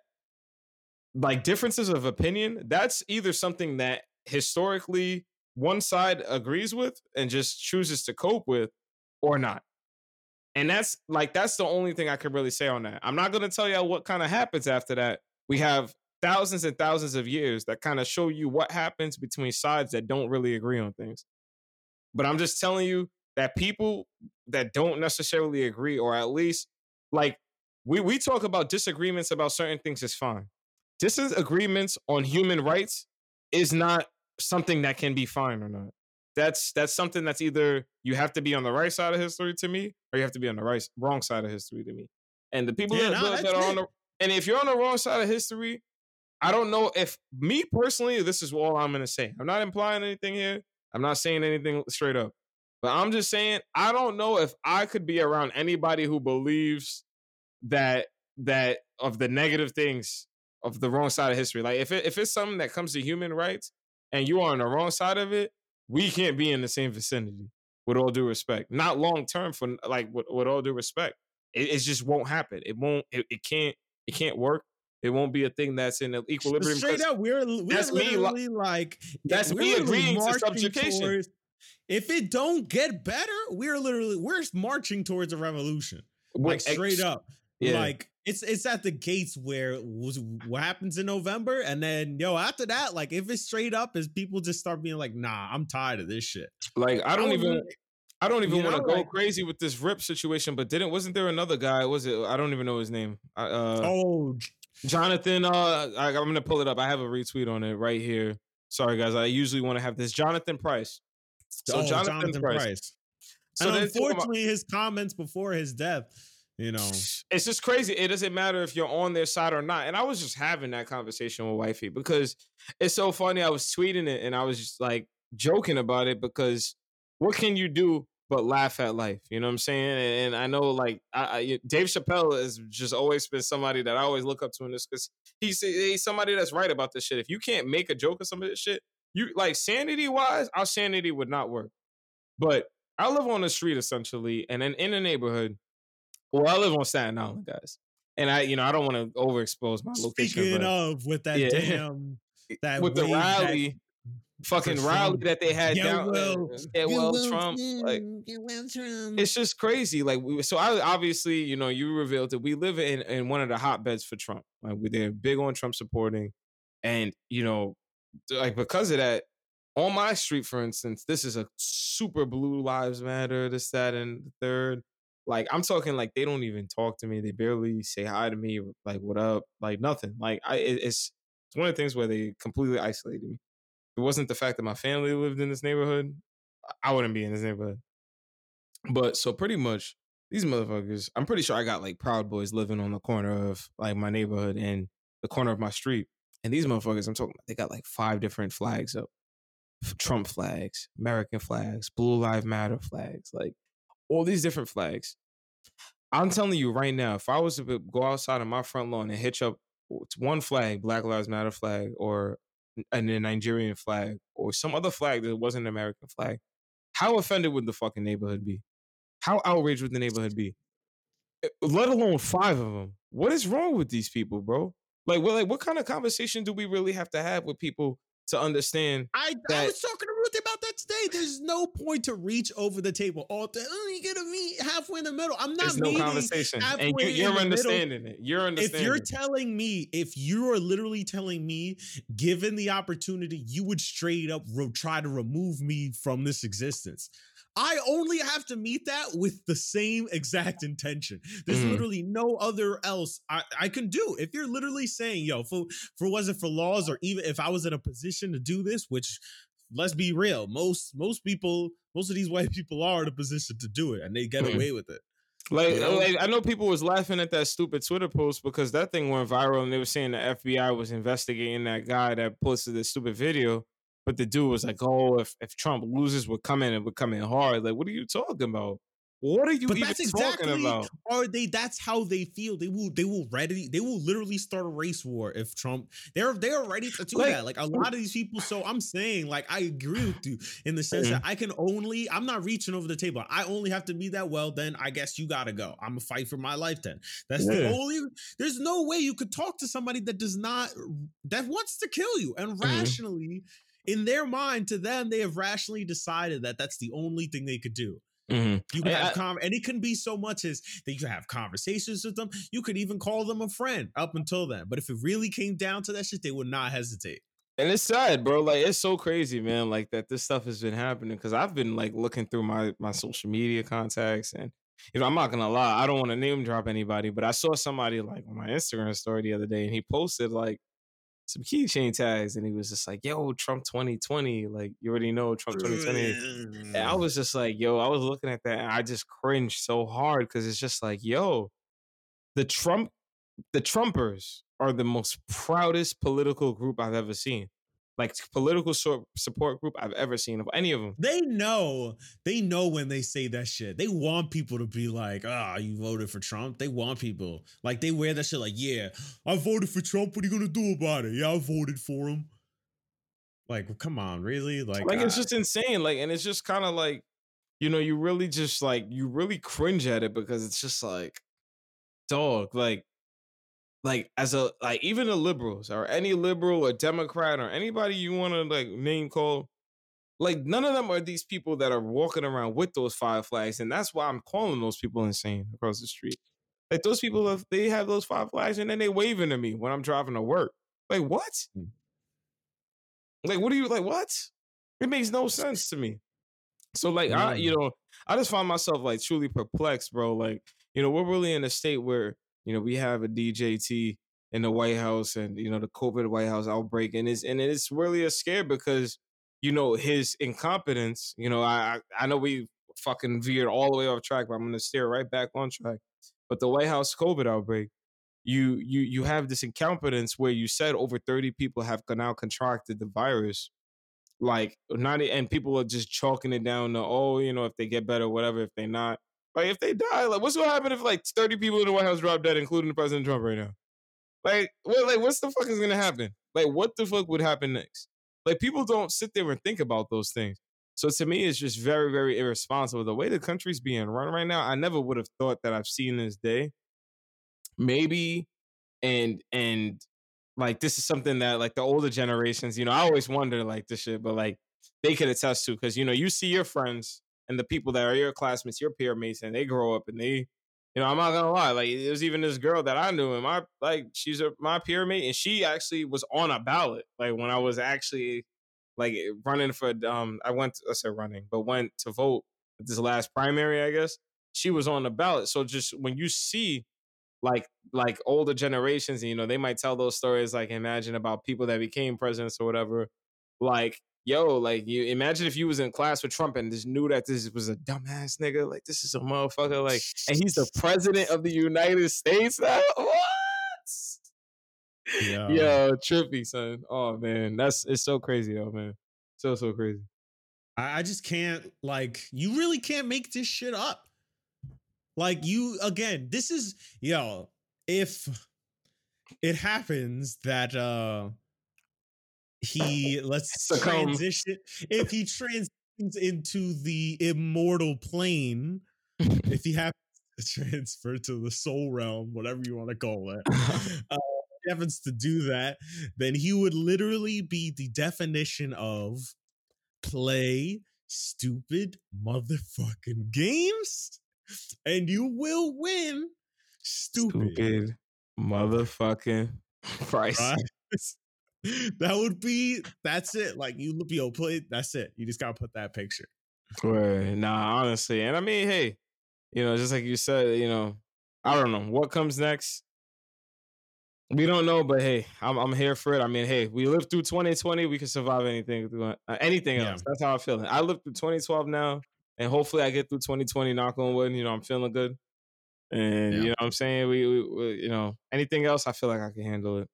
like differences of opinion. That's either something that historically one side agrees with and just chooses to cope with, or not. And that's like that's the only thing I can really say on that. I'm not gonna tell y'all what kind of happens after that. We have thousands and thousands of years that kind of show you what happens between sides that don't really agree on things. But I'm just telling you that people that don't necessarily agree, or at least like we we talk about disagreements about certain things is fine. Disagreements on human rights is not something that can be fine or not that's that's something that's either you have to be on the right side of history to me, or you have to be on the right wrong side of history to me. And the people yeah, that, no, that are on the and if you're on the wrong side of history, I don't know if me personally, this is all I'm gonna say. I'm not implying anything here. I'm not saying anything straight up. But I'm just saying I don't know if I could be around anybody who believes that that of the negative things of the wrong side of history. Like if it, if it's something that comes to human rights and you are on the wrong side of it, we can't be in the same vicinity with all due respect. Not long term for like with, with all due respect. It, it, just won't happen. It won't, it, it can't, it can't work. It won't be a thing that's in equilibrium. Straight up, we're we're that's me literally like That's me agreeing to subjugation. towards- if it don't get better, we're literally we're marching towards a revolution. Like Ex- straight up, Yeah. like it's it's at the gates where was what happens in November, and then yo after that, like if it's straight up, is people just start being like, nah, I'm tired of this shit. Like I don't even really- I don't even want to go like- crazy with this rip situation, but didn't wasn't there another guy? Was it I don't even know his name. I- Uh oh, Jonathan uh I, I'm going to pull it up. I have a retweet on it right here. Sorry guys, I usually want to have this Jonathan Price. So oh, Jonathan, Price. So and they're about- unfortunately, his comments before his death, you know, it's just crazy. It doesn't matter if you're on their side or not. And I was just having that conversation with wifey because it's so funny. I was tweeting it and I was just like joking about it because what can you do but laugh at life? You know what I'm saying? And, and I know like I, I, Dave Chappelle has just always been somebody that I always look up to in this because he's he's somebody that's right about this shit. If you can't make a joke of some of this shit, you like sanity wise, our sanity would not work. But I live on the street essentially, and then in the neighborhood. Well, I live on Staten Island, guys, and I, you know, I don't want to overexpose my location. speaking of with that Yeah. damn that with the wave that- rally, fucking rally that they had Get down, well- get well, well, Trump, like get well, Trump. it's just crazy. Like we, so I obviously, you know, you revealed that we live in in one of the hotbeds for Trump. Like we they're big on Trump supporting, and you know, like because of that, on my street, for instance, this is a super blue lives matter, this, that, and the third. Like I'm talking like they don't even talk to me. They barely say hi to me. Like what up? Like nothing. Like I, it- it's it's one of the things where they completely isolated me. It wasn't the fact that my family lived in this neighborhood, I wouldn't be in this neighborhood. But so pretty much these motherfuckers, I'm pretty sure I got like Proud Boys living on the corner of like my neighborhood and the corner of my street. And these motherfuckers, I'm talking about, they got like five different flags up. Trump flags, American flags, Blue Lives Matter flags, like all these different flags. I'm telling you right now, if I was to go outside on my front lawn and hitch up one flag, Black Lives Matter flag, or a Nigerian flag, or some other flag that wasn't an American flag, how offended would the fucking neighborhood be? How outraged would the neighborhood be? Eh, Let alone five of them. What is wrong with these people, bro? Like, what, like, what kind of conversation do we really have to have with people to understand? I, I was talking to Ruthie about that today. There's no point to reach over the table. All the, oh, you gotta meet halfway in the middle. I'm not There's no conversation, and you, middle. understanding it. You're understanding. If you're telling me, if you are literally telling me, given the opportunity, you would straight up ro- try to remove me from this existence. I only have to meet that with the same exact intention. There's Mhm. literally no other else I, I can do. If you're literally saying, yo, for for was it for laws or even if I was in a position to do this, which let's be real, most most people, most of these white people are in a position to do it and they get Mhm. away with it. Like, You know? like, I know people was laughing at that stupid Twitter post because that thing went viral and they were saying the FBI was investigating that guy that posted this stupid video. But the dude was like, "Oh, if, if Trump loses, we're coming and we're coming hard." Like, what are you talking about? What are you But even that's talking exactly about? are they that's how they feel they will they will ready they will literally start a race war if trump they're they're ready to do Like- that like a lot of these people so i'm saying like i agree with you in the sense Mm-hmm. that i can only i'm not reaching over the table i only have to be that well then i guess you gotta go i'm gonna fight for my life then that's the only there's no way you could talk to somebody that does not that wants to kill you and Mm-hmm. rationally in their mind to them they have rationally decided that that's the only thing they could do Mhm. you can have con- and it can be so much as that you have conversations with them. You could even call them a friend up until then. But if it really came down to that shit, they would not hesitate. And it's sad, bro. Like it's so crazy, man. Like that this stuff has been happening because I've been like looking through my my social media contacts, and you know I'm not gonna lie, I don't want to name drop anybody, but I saw somebody like on my Instagram story the other day, and he posted like some keychain tags, and he was just like, "Yo, Trump 2020, like you already know Trump 2020." And I was just like, "Yo," I was looking at that, and I just cringed so hard because it's just like, "Yo, the Trump, the Trumpers are the most proudest political group I've ever seen." Like political sor- support group I've ever seen of any of them. They know, they know when they say that shit. They want people to be like, ah, you voted for Trump. They want people. Like they wear that shit like, yeah, I voted for Trump. What are you gonna do about it? Yeah, I voted for him. Like, come on, really? Like, like it's just insane like and it's just kind of like you know you really just like you really cringe at it because it's just like dog like like as a like even the liberals or any liberal or Democrat or anybody you want to like name call, like none of them are these people that are walking around with those five flags, and that's why I'm calling those people insane across the street. Like those people, have, they have those five flags, and then they waving to me when I'm driving to work. Like what? Mm. Like what are you like? What? It makes no sense to me. So like. I, you know, I just find myself like truly perplexed, bro. Like you know, we're really in a state where you know we have a DJT in the White House, and you know the COVID White House outbreak, and it's and it's really a scare because you know his incompetence. You know, I I know we fucking veered all the way off track, but I'm gonna steer right back on track. But the White House COVID outbreak, you you you have this incompetence where you said over 30 people have now contracted the virus like not and people are just chalking it down to oh you know if they get better whatever if they not like if they die like what's gonna happen if like 30 people in the white house drop dead including the president trump right now? Like what like what's the fuck is gonna happen? Like what the fuck would happen next? Like people don't sit there and think about those things. So to me it's just very very irresponsible. The way the country's being run right now i never would have thought that i've seen this day. Maybe and and like this is something that like the older generations, you know, I always wonder like this shit, but like they could attest to because you know you see your friends and the people that are your classmates, your peer mates, and they grow up and they, you know, I'm not gonna lie, like there's even this girl that I knew and my like she's a, my peer mate and she actually was on a ballot like when I was actually like running for um I went to, I said running but went to vote this last primary I guess she was on the ballot so just when you see like like older generations, and you know, they might tell those stories like imagine about people that became presidents or whatever. Like, yo, like you imagine if you was in class with Trump and just knew that this was a dumbass nigga, like this is a motherfucker, like, and he's the president of the United States now. What? Yeah. Yo, trippy, son. Oh man, that's it's so crazy though, man. So so crazy. I just can't like you really can't make this shit up. Like you again, this is yo, if it happens that uh he let's transition if he transitions into the immortal plane, if he happens to transfer to the soul realm, whatever you want to call it. Uh, happens to do that, then he would literally be the definition of play stupid motherfucking games and you will win. Stupid, Stupid motherfucking price. that would be that's it. Like you look yo play. That's it. You just gotta put that picture. Right. Nah, honestly, and I mean, hey, you know, just like you said, you know, I don't know what comes next. We don't know, but hey, I'm I'm here for it. I mean, hey, we lived through 2020. We can survive anything, uh, anything else. That's how I feel. I lived through 2012 now and hopefully I get through 2020. Knock on wood. You know, I'm feeling good, and yeah. you know, what I'm saying we, we, we, you know, anything else, I feel like I can handle it.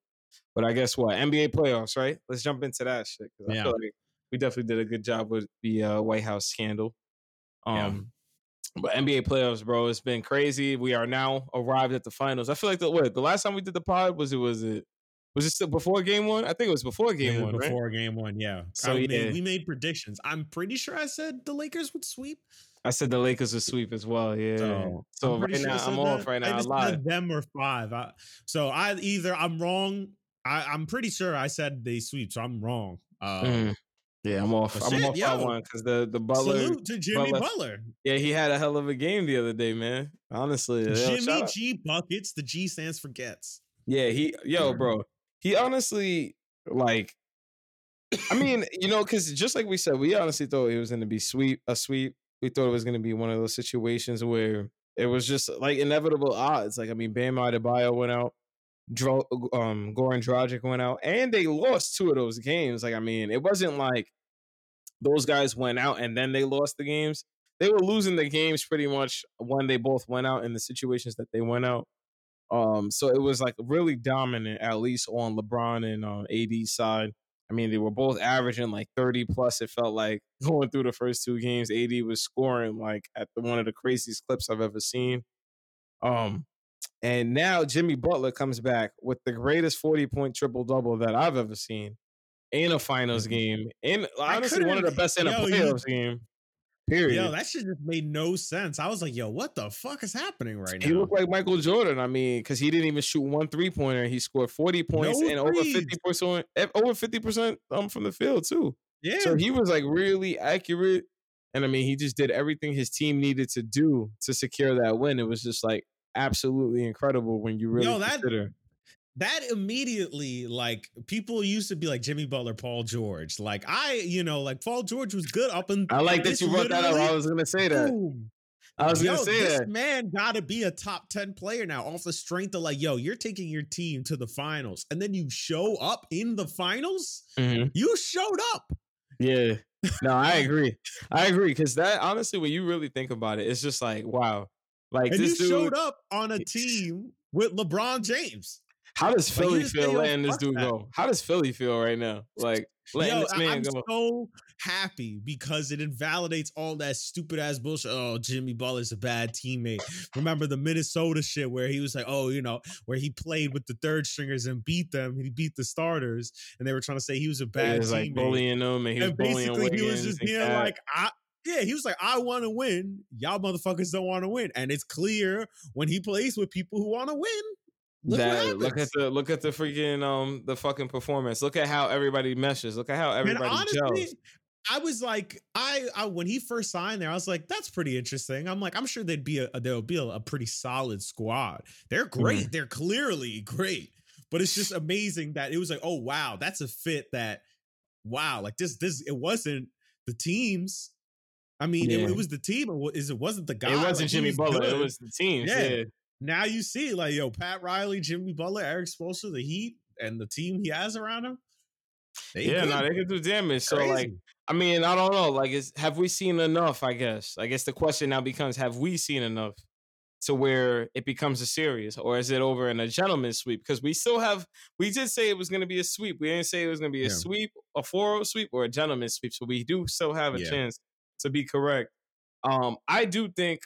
But I guess what NBA playoffs, right? Let's jump into that shit because yeah. I feel like we definitely did a good job with the uh, White House scandal. Um, yeah. but NBA playoffs, bro, it's been crazy. We are now arrived at the finals. I feel like the what the last time we did the pod was it was it was it still before game one? I think it was before game yeah, one. Before right? game one, yeah. So yeah. we made predictions. I'm pretty sure I said the Lakers would sweep. I said the Lakers would sweep as well. Yeah. So, so right sure now I'm off right now. I just them or five. I, so I either I'm wrong. I, I'm pretty sure I said they sweep, so I'm wrong. Um, mm. Yeah, I'm off. I'm shit, off yo, one because the the Butler. Salute to Jimmy Butler. Butler. Yeah, he had a hell of a game the other day, man. Honestly, Jimmy G buckets. The G stands for gets. Yeah, he yo, bro he honestly like I mean, you know, because just like we said, we honestly thought it was going to be sweep a sweep. We thought it was going to be one of those situations where it was just like inevitable odds. Like I mean, Bam Adebayo went out, Dro- um, Goran Dragic went out, and they lost two of those games. Like I mean, it wasn't like those guys went out and then they lost the games. They were losing the games pretty much when they both went out in the situations that they went out. Um, so it was like really dominant, at least on LeBron and um, AD side. I mean, they were both averaging like 30 plus. It felt like going through the first two games, AD was scoring like at the, one of the craziest clips I've ever seen. Um, and now Jimmy Butler comes back with the greatest 40 point triple double that I've ever seen in a finals mm-hmm. game. In honestly, one of the best in a playoffs game. Period. Yo, that shit just made no sense. I was like, yo, what the fuck is happening right now? He looked like Michael Jordan. I mean, because he didn't even shoot one three pointer. He scored forty points No and over fifty percent, over fifty percent um from the field too. yeah. So he was like really accurate. And I mean, he just did everything his team needed to do to secure that win. It was just like absolutely incredible when you really Yo, that- consider. that immediately like people used to be like Jimmy Butler, Paul George. Like I, you know, like Paul George was good up in I like that you brought that up. I was gonna say that. boom. I was yo, gonna say this that. man gotta be a top 10 player now off the strength of like, yo, you're taking your team to the finals and then you show up in the finals. Mhm. You showed up. Yeah. No, I agree. I agree because that honestly, when you really think about it, it's just like wow. Like And you this dude, showed up on a team with LeBron James. how does Philly say, feel letting this dude go? How does Philly feel right now? Like letting Yo, this man I'm go. so happy because it invalidates all that stupid ass bullshit. Oh, Jimmy Butler's a bad teammate. Remember the Minnesota shit where he was like, oh, you know, where he played with the third stringers and beat them. He beat the starters, and they were trying to say he was a bad He was teammate. like bullying them, and he was and bullying basically, he was just being like, I. Yeah, he was like, I want to win. Y'all motherfuckers don't want to win. And it's clear when he plays with people who want to win. Look that look at the look at the freaking um the fucking performance. Look at how everybody meshes. Look at how And everybody honestly, gels. I was like, I, I when he first signed there, I was like, that's pretty interesting. I'm like, I'm sure they'd be a there'll be a, a pretty solid squad. They're great. They're clearly great. But it's just amazing that it was like, oh wow, that's a fit that wow, like this this it wasn't the teams. I mean, it, Yeah. it was the team. It is it wasn't the guy. It wasn't he Jimmy was Butler. It was the team. Yeah. Yeah. now you see like yo, Pat Riley, Jimmy Butler, Erik Spoelstra, the Heat, and the team he has around him. They Yeah, good. no, they can do damage. So like I mean, I don't know. Like, is have we seen enough? I guess. I guess the question now becomes: Have we seen enough to where it becomes a series, or is it over in a gentleman's sweep? Because we still have. We did say it was going to be a sweep. We didn't say it was going to be a Yeah. sweep, a 4-0 sweep, or a gentleman's sweep. So we do still have a Yeah. chance to be correct. Um, I do think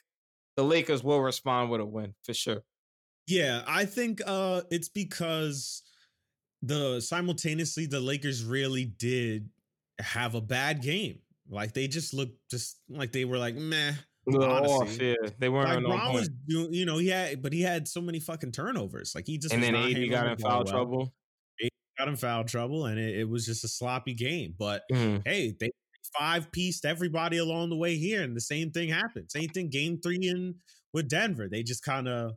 the Lakers will respond with a win for sure. Yeah, I think uh it's because the simultaneously the Lakers really did have a bad game. Like they just looked just like they were like meh. Off, yeah. They weren't Like on was doing, you know, he had but he had so many fucking turnovers. Like he just And then AD got in foul well. trouble. Got in foul trouble, and it, it was just a sloppy game. But Mhm. hey, they five pieced everybody along the way here, and the same thing happened. Same thing, game three in with Denver. They just kind of,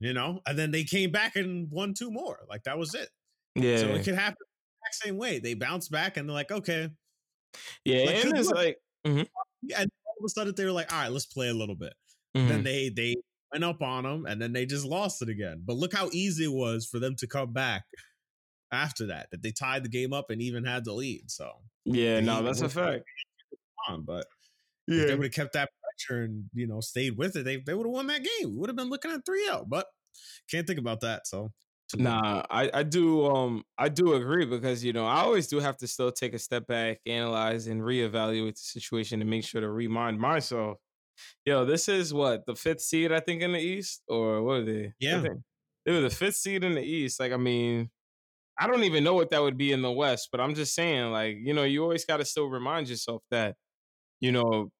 you know, and then they came back and won two more. Like that was it. Yeah, So it could happen the exact same way. They bounce back and they're like, okay. yeah. like, and it's like, Yeah, and all of a sudden they were like, all right, let's play a little bit. mhm. Then they they went up on them and then they just lost it again. But look how easy it was for them to come back after that. That they tied the game up and even had the lead. So yeah, no, that's a fact. on, but if Yeah, they would have kept that pressure and you know stayed with it, they they would have won that game. We would have been looking at 3-0, but can't think about that. So. Nah, I, I do um I do agree because you know I always do have to still take a step back, analyze and reevaluate the situation to make sure to remind myself, yo, this is what the fifth seed I think in the East or what are they? Yeah. think they were the fifth seed in the East. Like I mean, I don't even know what that would be in the West, but I'm just saying, like you know, you always got to still remind yourself that, you know,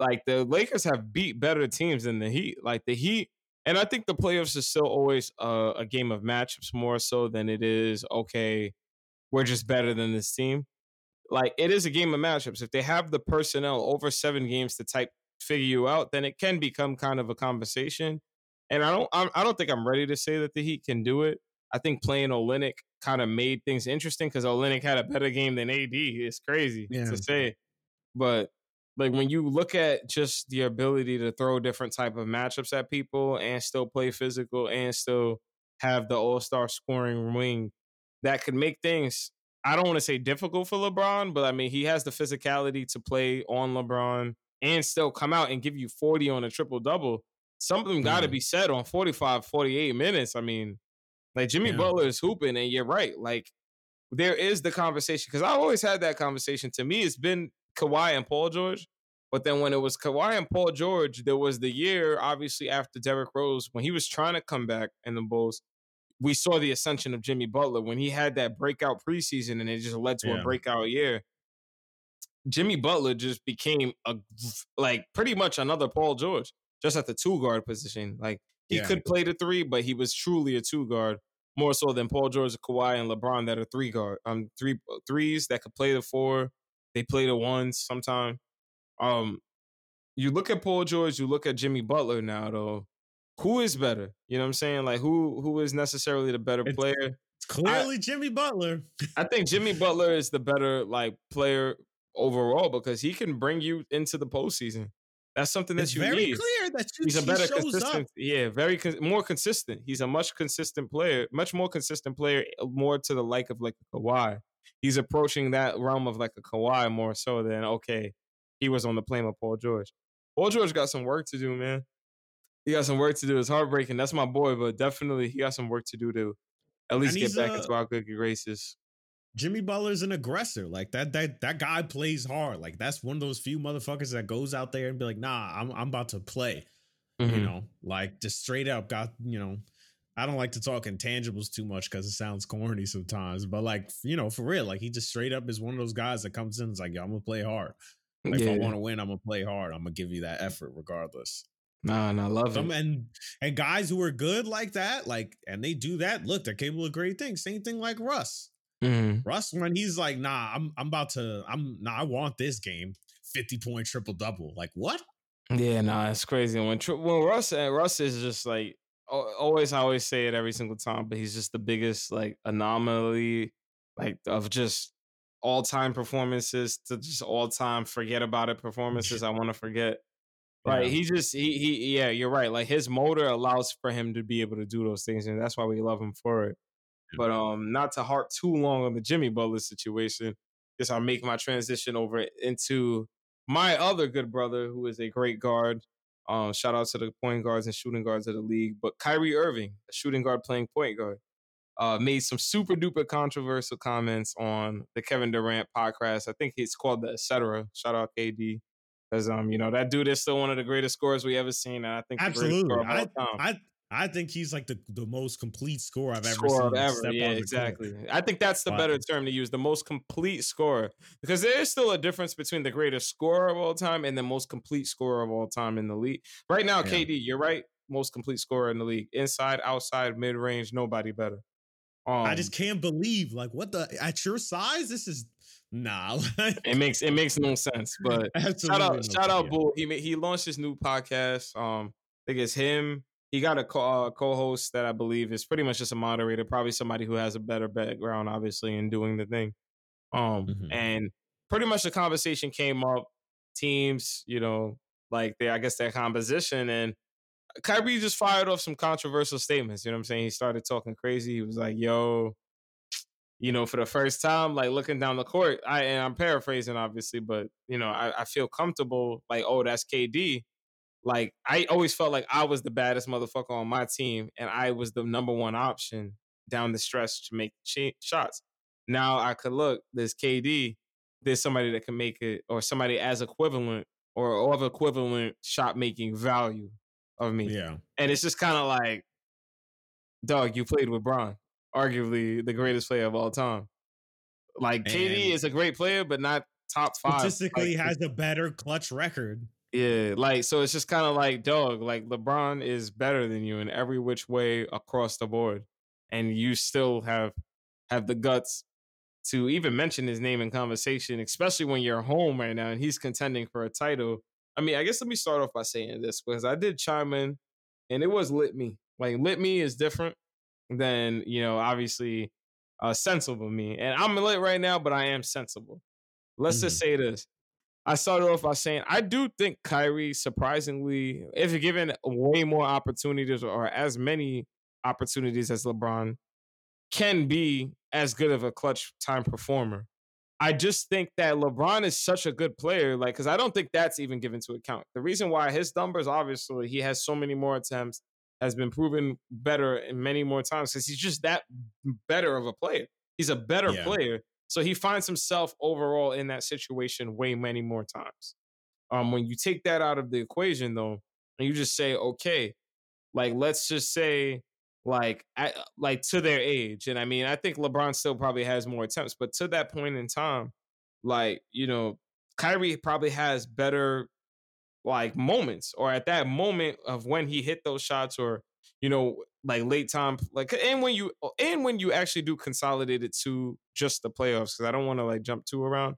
like the Lakers have beat better teams than the Heat. Like the Heat, and I think the playoffs is still always uh, a game of matchups more so than it is okay. We're just better than this team. Like it is a game of matchups. If they have the personnel over seven games to type figure you out, then it can become kind of a conversation. And I don't, I'm, I don't think I'm ready to say that the Heat can do it. I think playing Olynyk kind of made things interesting because Olynyk had a better game than AD. It's crazy Yeah. to say, but like when you look at just the ability to throw different type of matchups at people and still play physical and still have the All Star scoring wing, that could make things. I don't want to say difficult for LeBron, but I mean he has the physicality to play on LeBron and still come out and give you 40 on a triple double. Something got to be said on 45, 48 minutes. I mean, like Jimmy Yeah. Butler is hooping, and you're right. Like there is the conversation because I always had that conversation. To me, it's been Kawhi and Paul George. But then when it was Kawhi and Paul George, there was the year, obviously, after Derrick Rose, when he was trying to come back in the Bulls, we saw the ascension of Jimmy Butler when he had that breakout preseason and it just led to Yeah. a breakout year. Jimmy Butler just became a like pretty much another Paul George, just at the two guard position. Like he Yeah. could play the three, but he was truly a two guard more so than Paul George, Kawhi, and LeBron that are three guard, um, three threes that could play the four. They play the ones sometime. Um, you look at Paul George, you look at Jimmy Butler now though. Who is better? You know what I'm saying? Like who who is necessarily the better player? It's clearly Jimmy Butler. I think Jimmy Butler is the better like player overall because he can bring you into the postseason. That's something that It's you very need. clear that you, He's a he better shows consistent, up. yeah, very con- more consistent. He's a much consistent player, much more consistent player, uh, more to the like of like a Kawhi. He's approaching that realm of like a Kawhi more so than okay, he was on the plane with Paul George. Paul George got some work to do, man. He got some work to do. It's heartbreaking. That's my boy, but definitely he got some work to do to at least get back uh, into our good graces. Jimmy Butler's an aggressor. Like that that that guy plays hard. Like that's one of those few motherfuckers that goes out there and be like, "Nah, I'm I'm about to play." You Mhm. know, like just straight up got, you know, I don't like to talk intangibles too much cuz it sounds corny sometimes, but like, you know, for real, like he just straight up is one of those guys that comes in and is like, "Yo, I'm going to play hard. Like, If I want to win, I'm going to play hard. I'm going to give you that effort regardless." Nah, nah, I love Some it. and and guys who are good like that, like and they do that, look, they're capable of great things. Same thing like Russ. Mhm. Russ, when he's like, nah, I'm I'm about to, I'm nah, I want this game. 50 point triple double. Like, what? Yeah, nah, it's crazy. When when Russ Russ is just like always, I always say it every single time, but he's just the biggest like anomaly, like of just all time performances to just all time forget about it performances. I want to forget. Right, Yeah. he just he he yeah, you're right. Like his motor allows for him to be able to do those things, and that's why we love him for it. But um, not to harp too long on the Jimmy Butler situation, guess I'll make my transition over into my other good brother, who is a great guard. Um, shout out to the point guards and shooting guards of the league. But Kyrie Irving, a shooting guard playing point guard, uh, made some super duper controversial comments on the Kevin Durant podcast. I think it's called the Etc. Shout out KD. Because um, you know, that dude is still one of the greatest scorers we ever seen. And I think Absolutely. scorer of all I. I I think he's like the, the most complete scorer I've ever scorer seen. ever. Yeah, the court. exactly. I think that's the But- better term to use, the most complete scorer. Because there is still a difference between the greatest scorer of all time and the most complete scorer of all time in the league. Right now, Yeah. KD, you're right. Most complete scorer in the league. Inside, outside, mid range, nobody better. Um, I just can't believe, like, what the at your size, this is nah. it makes it makes no sense. But shout out, no shout out, idea. Bull. He he launched his new podcast. Um, I think it's him. He got a co- uh, co-host that I believe is pretty much just a moderator, probably somebody who has a better background, obviously, in doing the thing. Um, Mhm. and pretty much the conversation came up. Teams, you know, like they, I guess their composition, and Kyrie just fired off some controversial statements. You know what I'm saying? He started talking crazy. He was like, "Yo." You know, for the first time, like looking down the court, I and I'm paraphrasing obviously, but you know, I, I feel comfortable, like, oh, that's KD. Like, I always felt like I was the baddest motherfucker on my team, and I was the number one option down the stretch to make ch- shots. Now I could look, there's KD, there's somebody that can make it, or somebody as equivalent or of equivalent shot making value of me. Yeah. And it's just kind of like, dog, you played with Bron, arguably the greatest player of all time. Like KD And- is a great player, but not top five. Statistically Like, has a better clutch record. Yeah, like so it's just kind of like, dog, like LeBron is better than you in every which way across the board, and you still have have the guts to even mention his name in conversation, especially when you're home right now and he's contending for a title. I mean, I guess let me start off by saying this because I did chime in, and it was lit me. Like lit me is different than you know, obviously, uh, sensible me, and I'm lit right now, but I am sensible. Let's just say this. I started off by saying I do think Kyrie, surprisingly, if given way more opportunities or as many opportunities as LeBron, can be as good of a clutch time performer. I just think that LeBron is such a good player, like, because I don't think that's even given to account. The reason why his numbers, obviously, he has so many more attempts, has been proven better in many more times because he's just that better of a player. He's a better Yeah. player. So he finds himself overall in that situation way many more times. Um, when you take that out of the equation, though, and you just say, okay, like let's just say, like, at, like to their age, and I mean, I think LeBron still probably has more attempts, but to that point in time, like you know, Kyrie probably has better like moments, or at that moment of when he hit those shots, or you know, like late time, like and when you and when you actually do consolidate it to just the playoffs, because I don't want to like jump too around.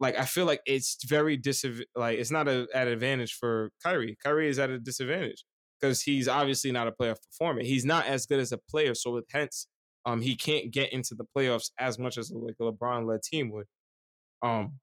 Like I feel like it's very disav like it's not a, at advantage for Kyrie. Kyrie is at a disadvantage because he's obviously not a playoff performer. He's not as good as a player, so with, hence um he can't get into the playoffs as much as like a LeBron led team would. Um,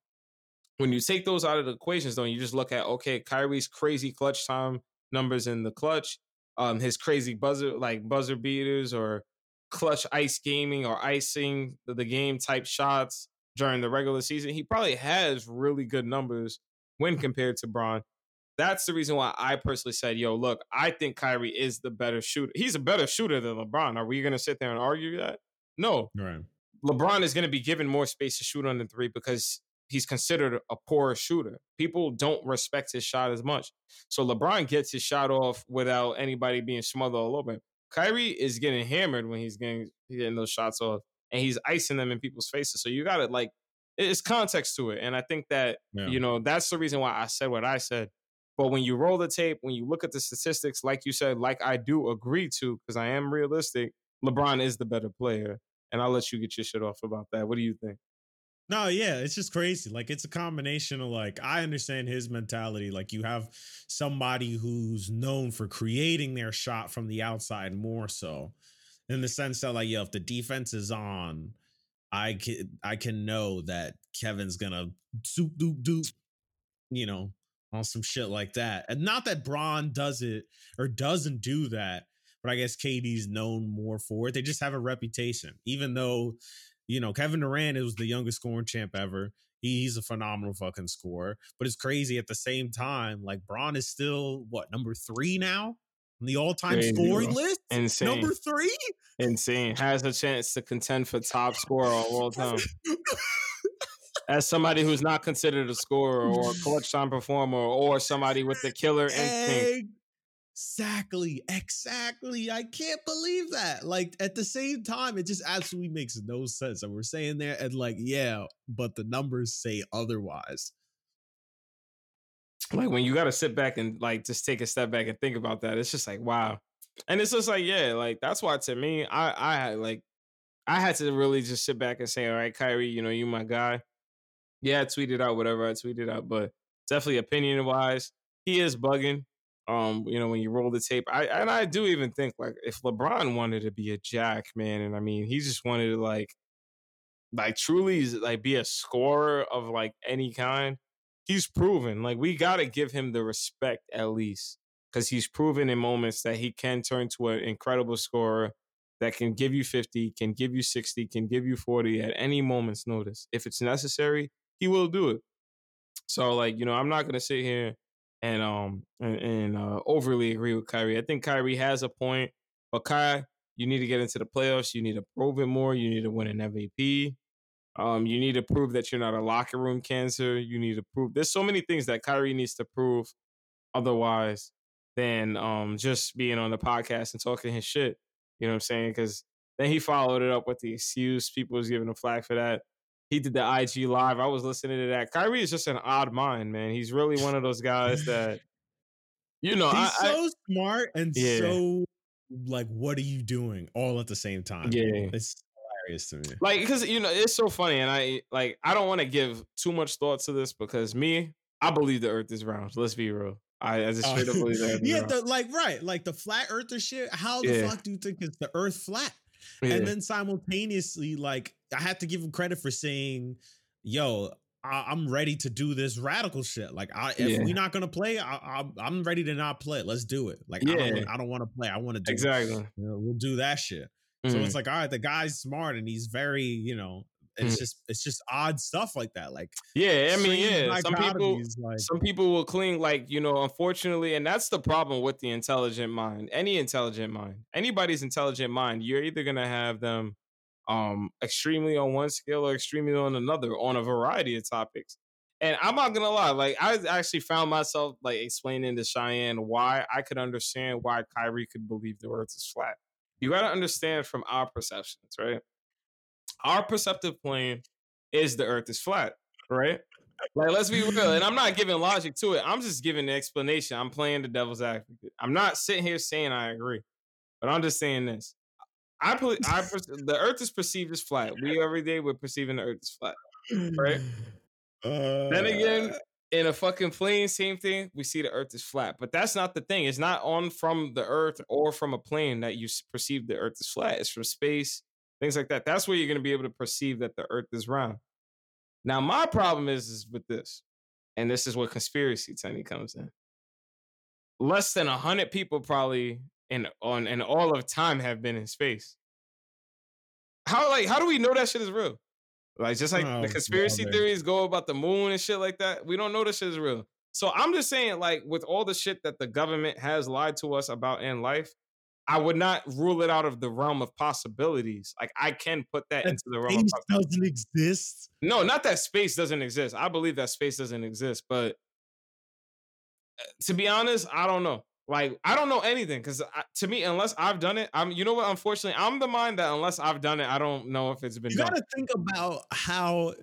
when you take those out of the equations, though, you just look at okay, Kyrie's crazy clutch time numbers in the clutch, um, his crazy buzzer like buzzer beaters or clutch ice gaming or icing the, game type shots during the regular season. He probably has really good numbers when compared to Bron. That's the reason why I personally said, yo, look, I think Kyrie is the better shooter. He's a better shooter than LeBron. Are we going to sit there and argue that? No. Right. LeBron is going to be given more space to shoot on the three because he's considered a poor shooter. People don't respect his shot as much. So LeBron gets his shot off without anybody being smothered all over him. Kyrie is getting hammered when he's getting getting those shots off, and he's icing them in people's faces. So you got to like, it's context to it, and I think that yeah. you know that's the reason why I said what I said. But when you roll the tape, when you look at the statistics, like you said, like I do agree to, because I am realistic, LeBron is the better player. And I'll let you get your shit off about that. What do you think? No, yeah, it's just crazy. Like it's a combination of like I understand his mentality. Like you have somebody who's known for creating their shot from the outside more so, in the sense that like, yo, if the defense is on, I can I can know that Kevin's gonna soup doop doop, you know, on some shit like that. And not that Bron does it or doesn't do that, but I guess KD's known more for it. They just have a reputation, even though you know, Kevin Durant is the youngest scoring champ ever. He's a phenomenal fucking scorer. But it's crazy at the same time. Like Bron is still what number three now on the all-time scoring list. Insane. Number three. Insane. Has a chance to contend for top scorer of all time. As somebody who's not considered a scorer or a clutch time performer or somebody with the killer instinct. Exactly, exactly. I can't believe that. Like at the same time, it just absolutely makes no sense. And we're saying there, and like, yeah, but the numbers say otherwise. Like when you got to sit back and like just take a step back and think about that, it's just like wow. And it's just like yeah, like that's why to me, I I like I had to really just sit back and say, all right, Kyrie, you know, you my guy. Yeah, I tweeted out whatever I tweeted out, but definitely opinion wise, he is bugging. Um, you know, when you roll the tape, I and I do even think like if LeBron wanted to be a jack, man, and I mean he just wanted to like like truly like be a scorer of like any kind, he's proven. Like we gotta give him the respect at least. Because he's proven in moments that he can turn to an incredible scorer that can give you 50, can give you 60, can give you 40 at any moment's notice. If it's necessary, he will do it. So like, you know, I'm not gonna sit here and um and, and uh, overly agree with Kyrie. I think Kyrie has a point, but Kai, you need to get into the playoffs. You need to prove it more. You need to win an MVP. Um, you need to prove that you're not a locker room cancer. You need to prove there's so many things that Kyrie needs to prove otherwise than um just being on the podcast and talking his shit. You know what I'm saying? Because then he followed it up with the excuse. People was giving him flag for that. He did the IG live. I was listening to that. Kyrie is just an odd mind, man. He's really one of those guys that, you know, he's I, so I, smart and yeah. so like, what are you doing all at the same time? Yeah, it's hilarious to me. Like, because you know, it's so funny, and I like, I don't want to give too much thought to this because me, I believe the Earth is round. Let's be real. I, I just uh, straight up believe that. yeah, the, like right, like the flat Earther shit. How the yeah. fuck do you think is the Earth flat? Yeah. And then simultaneously, like I have to give him credit for saying, "Yo, I, am ready to do this radical shit. Like, I, if yeah. we're not gonna play, I, am ready to not play. Let's do it. Like, yeah. I don't, I don't want to play. I want to do exactly. You know, we'll do that shit. Mm-hmm. So it's like, all right, the guy's smart and he's very, you know, it's mm. just it's just odd stuff like that. Like yeah, I mean yeah, some people like, some people will cling like you know, unfortunately, and that's the problem with the intelligent mind. Any intelligent mind, anybody's intelligent mind, you're either gonna have them um extremely on one scale or extremely on another on a variety of topics. And I'm not gonna lie, like I actually found myself like explaining to Cheyenne why I could understand why Kyrie could believe the earth is flat. You gotta understand from our perceptions, right? Our perceptive plane is the earth is flat, right? like, let's be real. And I'm not giving logic to it. I'm just giving the explanation. I'm playing the devil's advocate. I'm not sitting here saying I agree, but I'm just saying this. I put I the Earth is perceived as flat. We every day we're perceiving the Earth as flat, right? Uh, then again, in a fucking plane, same thing. We see the Earth is flat, but that's not the thing. It's not on from the Earth or from a plane that you perceive the Earth is flat. It's from space, things like that. That's where you're going to be able to perceive that the Earth is round. Now, my problem is, is with this, and this is where conspiracy Tony comes in. Less than a hundred people probably in on in all of time have been in space. How like how do we know that shit is real? Like just like oh, the conspiracy theories go about the moon and shit like that. We don't know this shit is real. So I'm just saying, like, with all the shit that the government has lied to us about in life, I would not rule it out of the realm of possibilities. Like I can put that, that into the realm. Space doesn't exist. No, not that space doesn't exist. I believe that space doesn't exist, but uh, to be honest, I don't know. Like I don't know anything because to me, unless I've done it, I'm. You know what? Unfortunately, I'm the mind that unless I've done it, I don't know if it's been. You got to think about how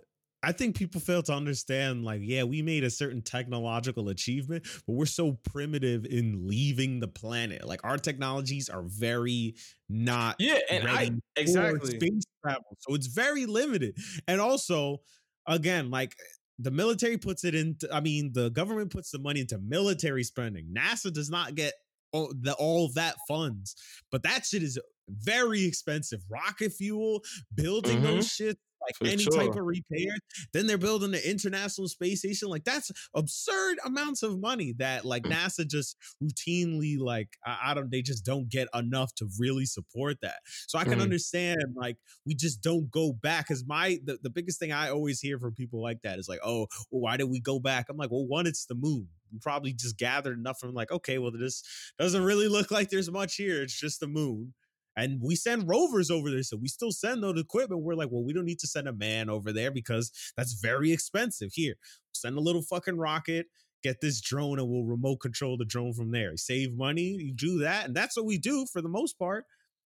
I think people fail to understand, like, yeah, we made a certain technological achievement, but we're so primitive in leaving the planet. Like, our technologies are very not yeah, and I exactly space travel, so it's very limited. And also, again, like the military puts it into i mean the government puts the money into military spending nasa does not get all, the, all that funds but that shit is very expensive rocket fuel building mm-hmm. those shit like For any sure. type of repair. Then they're building the International Space Station. Like that's absurd amounts of money that like mm. NASA just routinely like I, I don't they just don't get enough to really support that. So I can mm. understand like we just don't go back because my the, the biggest thing I always hear from people like that is like, oh, well, why did we go back? I'm like, well, one, it's the moon we probably just gathered enough from like, okay, well, this doesn't really look like there's much here. It's just the moon. And we send rovers over there. So we still send those equipment. We're like, well, we don't need to send a man over there because that's very expensive. Here, send a little fucking rocket, get this drone, and we'll remote control the drone from there. Save money, you do that. And that's what we do for the most part.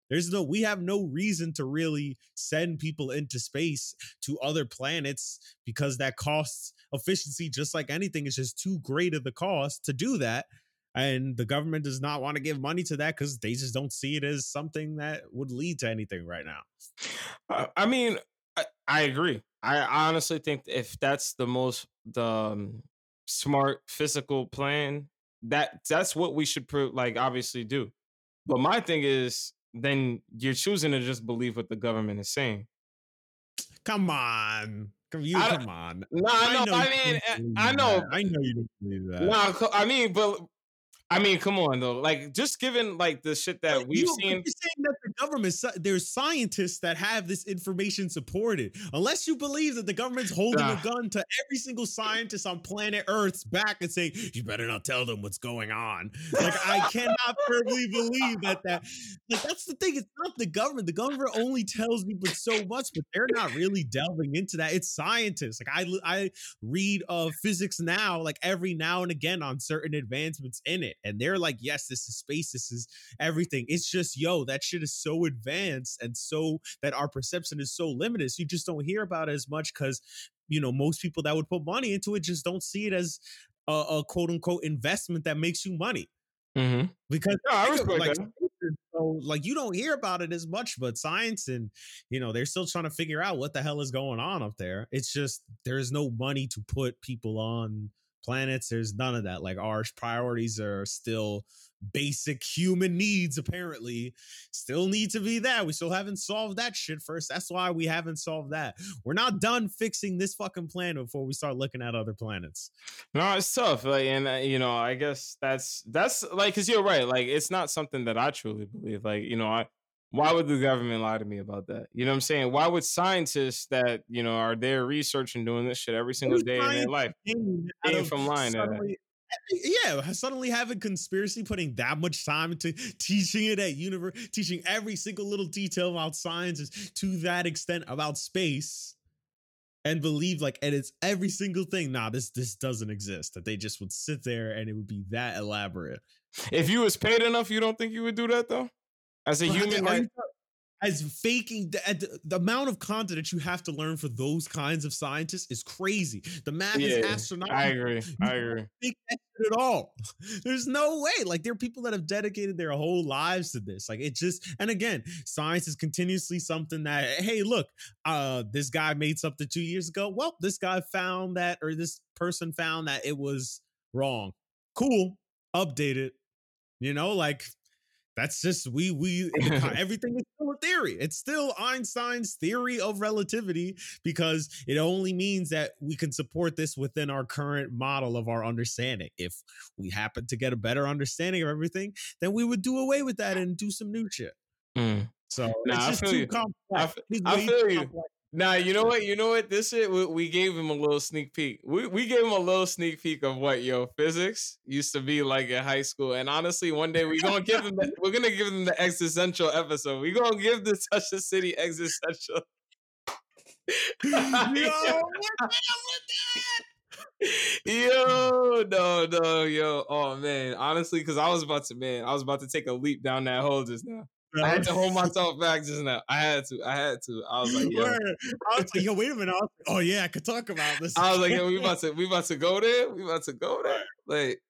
There's no, we have no reason to really send people into space to other planets because that costs efficiency, just like anything, is just too great of the cost to do that and the government does not want to give money to that because they just don't see it as something that would lead to anything right now. Uh, I mean, I, I, agree. I honestly think if that's the most the um, smart physical plan, that that's what we should pro- like obviously do. But my thing is, then you're choosing to just believe what the government is saying. Come on. Come, you, come on. No, nah, I, know, I mean, eh, I know. I know you don't believe that. No, nah, I mean, but I mean, come on though. Like, just given like the shit that we've you, seen. You're saying that the government, there's scientists that have this information supported. Unless you believe that the government's holding a gun to every single scientist on planet Earth's back and saying, "You better not tell them what's going on." Like, I cannot firmly believe that. That like that's the thing. It's not the government. The government only tells people so much, but they're not really delving into that. It's scientists. Like I, I read uh physics now, like every now and again on certain advancements in it and they're like, yes, this is space, this is everything. It's just, yo, that shit is so advanced and so that our perception is so limited. So you just don't hear about it as much because, you know, most people that would put money into it just don't see it as a, a quote unquote investment that makes you money. Mm-hmm. Because no, I was like, so like you don't hear about it as much, but science and you know they're still trying to figure out what the hell is going on up there. It's just there's no money to put people on planets. There's none of that. Like our priorities are still basic human needs, apparently. Still need to be that. We still haven't solved that shit first. That's why we haven't solved that. We're not done fixing this fucking planet before we start looking at other planets. No, it's tough. Like, and uh, you know, I guess that's that's like, cause you're right. Like, it's not something that I truly believe. Like, you know, I why would the government lie to me about that? You know what I'm saying? Why would scientists that, you know, are there researching doing this shit every single day in their life came from lying suddenly, yeah, suddenly having conspiracy putting that much time into teaching it at university, teaching every single little detail about sciences to that extent about space, and believe like, and it's every single thing. Nah, this this doesn't exist. That they just would sit there and it would be that elaborate. If you was paid enough, you don't think you would do that though? As a human. Are, you, as faking the, the, amount of content that you have to learn for those kinds of scientists is crazy. The math yeah, is astronomical. I agree. I agree. At all. There's no way. Like there are people that have dedicated their whole lives to this. Like it just and again, science is continuously something that hey, look, uh this guy made something 2 years ago. Well, this guy found that or this person found that it was wrong. Cool. Update it. You know, like that's just we we everything is still a theory. It's still Einstein's theory of relativity because it only means that we can support this within our current model of our understanding. If we happen to get a better understanding of everything, then we would do away with that and do some new shit. Mm. So nah, it's just too you. complex. I, I feel you. Complex. Nah, you know what? You know what? This shit, we, we, gave him a little sneak peek. We we gave him a little sneak peek of what yo physics used to be like in high school. And honestly, one day we're gonna give him the, we're gonna give him the existential episode. We're gonna give the Touch the City existential. yo, yo, no, no, yo. Oh man, honestly, because I was about to, man, I was about to take a leap down that hole just now. I had to hold myself back just now. I had to. I had to. I was like, yo. I was like, yo, wait a minute. Like, oh yeah, I could talk about this. I was like, yo, we about to we about to go there. We about to go there. Like,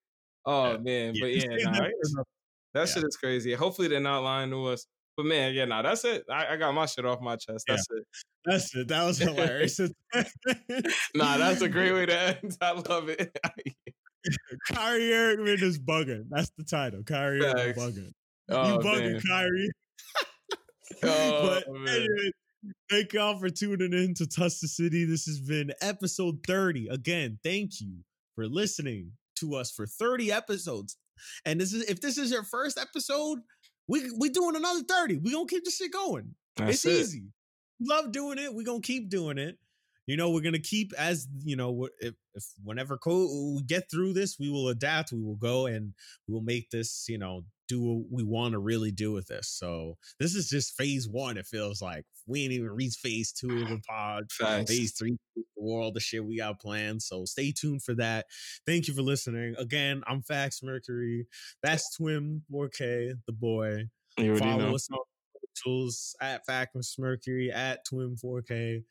oh man, yeah, but yeah, nah, right? that yeah. shit is crazy. Hopefully they're not lying to us. But man, yeah, nah, that's it. I, I got my shit off my chest. That's yeah. it. That's it. That was hilarious. nah, that's a great way to end. I love it. Kyrie Irving is bugging. That's the title. Kyrie Irving bugging. Oh, you bugging man. Kyrie. oh, but anyway, thank y'all for tuning in to Touch the City. This has been episode 30. Again, thank you for listening to us for 30 episodes. And this is if this is your first episode, we we doing another 30. We gonna keep this shit going. That's it's it. easy. Love doing it. We gonna keep doing it. You know, we're gonna keep as you know, if, if whenever co- we get through this, we will adapt. We will go and we will make this, you know, do what we want to really do with this. So this is just phase one. It feels like we ain't even reached phase two of the pod. Uh, Thanks. Phase three, the world, the shit we got planned. So stay tuned for that. Thank you for listening. Again, I'm Fax Mercury. That's Twim 4K, the boy. Follow know. us on tools at Fax Mercury at Twim 4K.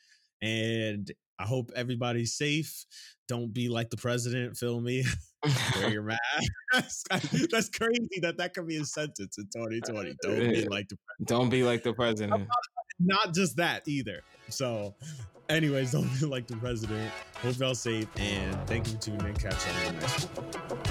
And I hope everybody's safe. Don't be like the president. Feel me. Wear your mask. That's crazy that that could be a sentence in 2020. Don't be like the president. Don't be like the president. Not just that either. So, anyways, don't be like the president. Hope y'all safe and thank you for tuning in. Catch you on the next one.